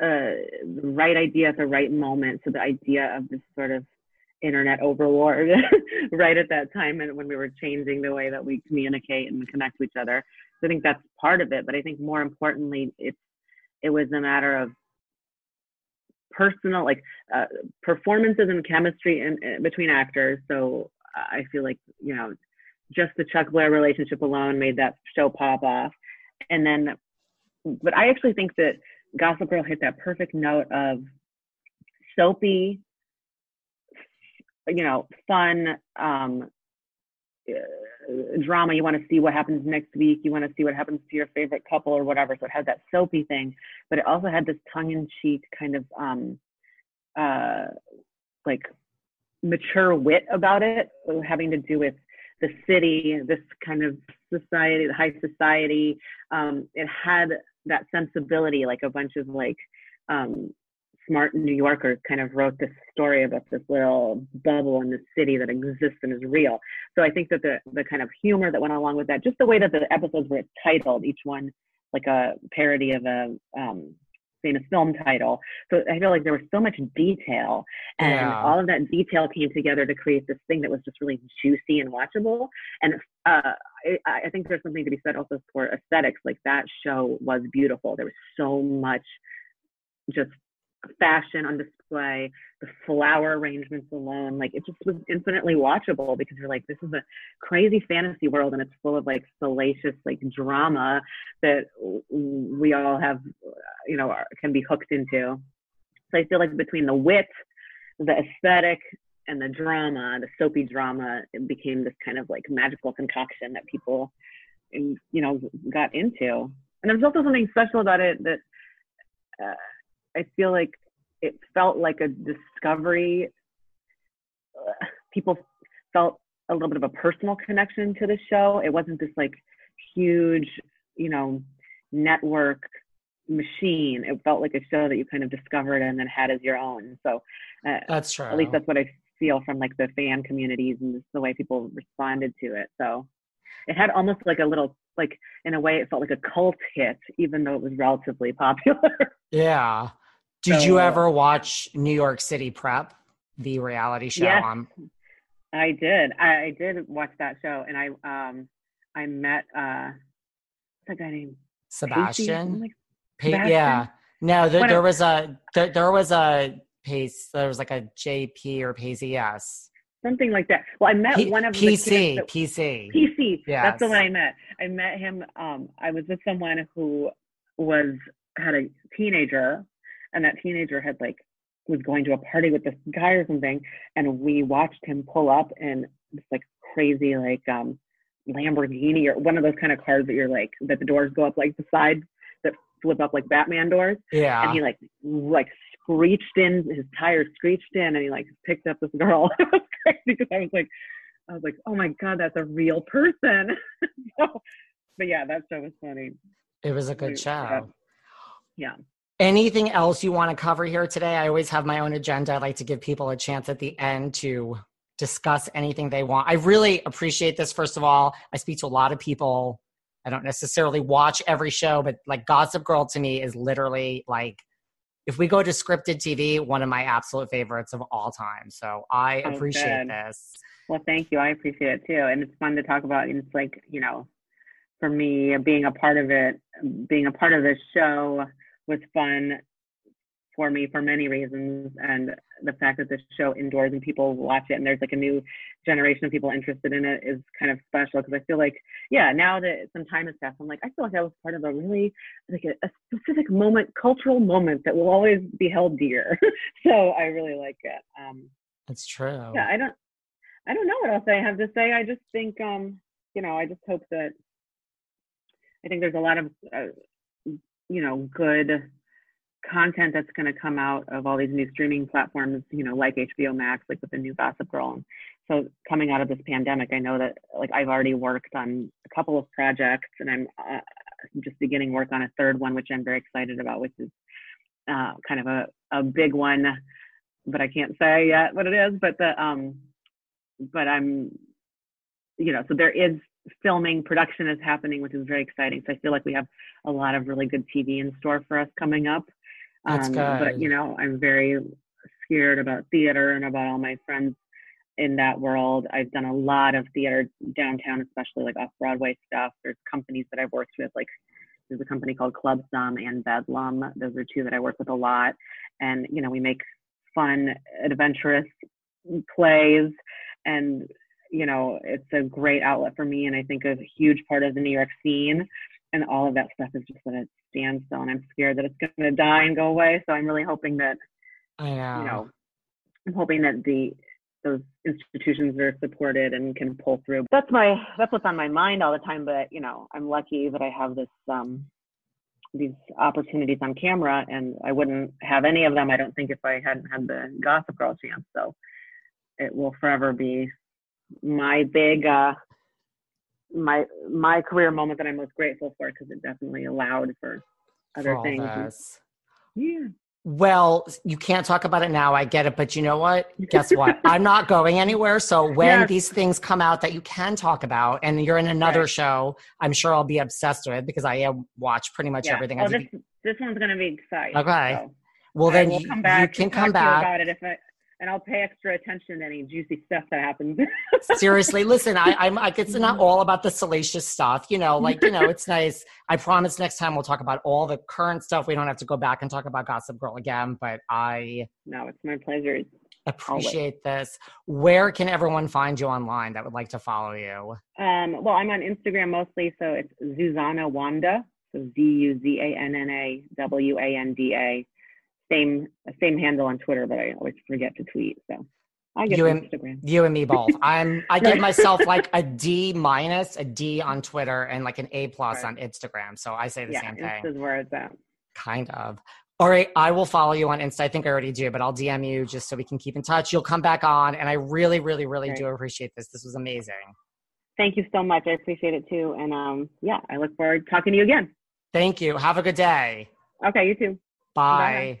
uh, the right idea at the right moment. So the idea of this sort of internet overlord right at that time and when we were changing the way that we communicate and connect with each other. So I think that's part of it. But I think more importantly, it's it was a matter of personal like uh, performances and chemistry in, in, between actors. So I feel like you know just the Chuck Blair relationship alone made that show pop off. And then, but I actually think that Gossip Girl hit that perfect note of soapy, you know, fun um, uh, drama. You want to see what happens next week. You want to see what happens to your favorite couple or whatever. So it had that soapy thing, but it also had this tongue-in-cheek kind of um, uh, like mature wit about it, having to do with the city, this kind of society, the high society. Um, it had that sensibility, like a bunch of like um, smart New Yorkers kind of wrote this story about this little bubble in the city that exists and is real. So I think that the the kind of humor that went along with that, just the way that the episodes were titled, each one like a parody of a um, famous film title. So I feel like there was so much detail, and yeah. all of that detail came together to create this thing that was just really juicy and watchable. And uh, I, I think there's something to be said also for aesthetics. Like that show was beautiful. There was so much just fashion on display, the flower arrangements alone, like it just was infinitely watchable because you're like, this is a crazy fantasy world and it's full of like salacious like drama that we all have, you know, can be hooked into. So I feel like between the wit, the aesthetic, and the drama, the soapy drama, it became this kind of like magical concoction that people, you know, got into. And there's also something special about it that uh, I feel like it felt like a discovery. People felt a little bit of a personal connection to the show. It wasn't this like huge, you know, network machine. It felt like a show that you kind of discovered and then had as your own. So uh, that's true. At least that's what I feel from like the fan communities and the way people responded to it. So it had almost like a little like in a way it felt like a cult hit even though it was relatively popular. Yeah. Did so, you ever watch New York City Prep, the reality show? Yes, on... I did. I, I, did watch that show and I um I met uh what's that guy named Sebastian? Like, Sebastian? Yeah. No, there, there was a there, there was a Pace. There was like a JP or. Yes. Something like that. Well, I met P- one of the PC. That, PC. PC. Yeah. That's the one I met. I met him. Um, I was with someone who was had a teenager, and that teenager had like was going to a party with this guy or something, and we watched him pull up in this like crazy like um Lamborghini or one of those kind of cars that you're like that the doors go up like the side that flip up like Batman doors. Yeah. And he like like screeched in his tires screeched in and he like picked up this girl. it was crazy because I was like I was like, oh my god, that's a real person. so, but yeah, that show was funny. It was a good show. Yeah. Anything else you want to cover here today? I always have my own agenda. I like to give people a chance at the end to discuss anything they want. I really appreciate this. First of all, I speak to a lot of people. I don't necessarily watch every show, but like Gossip Girl to me is literally like, if we go to scripted TV, one of my absolute favorites of all time. So I Oh, appreciate good. this. Well, thank you. I appreciate it too. And it's fun to talk about. And it's like, you know, for me, being a part of it, being a part of this show was fun for me for many reasons. And the fact that this show indoors and people watch it and there's like a new generation of people interested in it is kind of special because I feel like, yeah, now that some time has passed, I'm like, I feel like I was part of a really, like a, a specific moment, cultural moment that will always be held dear. so I really like it. Um, It's true. yeah i don't i don't know what else i have to say i just think um you know i just hope that i think there's a lot of uh, you know good content that's going to come out of all these new streaming platforms you know like hbo max like with the new gossip girl and so coming out of this pandemic i know that like i've already worked on a couple of projects and i'm uh, just beginning work on a third one which i'm very excited about which is uh, kind of a, a big one but I can't say yet what it is. But the um, but I'm, you know, so there is filming, production is happening, which is very exciting. So I feel like we have a lot of really good TV in store for us coming up. Um. But you know, I'm very scared about theater and about all my friends in that world. I've done a lot of theater downtown, especially like off Broadway stuff. There's companies that I've worked with, like there's a company called Clubbed Thumb and Bedlam. Those are two that I work with a lot. And you know, we make fun, adventurous plays, and you know, it's a great outlet for me, and I think a huge part of the New York scene. And all of that stuff is just at a standstill, and I'm scared that it's going to die and go away. So I'm really hoping that I know. you know, I'm hoping that the those institutions are supported and can pull through. That's my that's what's on my mind all the time. But you know, I'm lucky that I have this um these opportunities on camera, and I wouldn't have any of them. I don't think if I hadn't had the Gossip Girl chance. So it will forever be my big uh my my career moment that I'm most grateful for because it definitely allowed for for other all things. this. Yeah. Well, you can't talk about it now. I get it. But you know what? Guess what? I'm not going anywhere. So when Yes. these things come out that you can talk about and you're in another Right. show, I'm sure I'll be obsessed with because I uh, watch pretty much yeah. everything. Oh, I this this one's gonna be exciting. Okay. so. Well, I then you, come back you can come to back. about it if I, and I'll pay extra attention to any juicy stuff that happens. Seriously, listen, I, I'm like, it's not all about the salacious stuff, you know, like, you know, it's nice. I promise next time we'll talk about all the current stuff. We don't have to go back and talk about Gossip Girl again, but I no, it's my pleasure. appreciate this. Where can everyone find you online that would like to follow you? Um, well, I'm on Instagram mostly, so it's Zuzanna Wanda, so Z U Z A N N A W A N D A. Same same handle on Twitter, but I always forget to tweet. So I get You and- Instagram. You and me both. I'm I give myself like a D minus, a D on Twitter, and like an A plus Right. on Instagram. So I say the Yeah, same thing. this is where it's at. Kind of. All right, I will follow you on Insta. I think I already do, but I'll DM you just so we can keep in touch. You'll come back on, and I really, really, really do appreciate this. This was amazing. Thank you so much. I appreciate it too. And um, yeah, I look forward to talking to you again. Thank you. Have a good day. Okay, you too. Bye.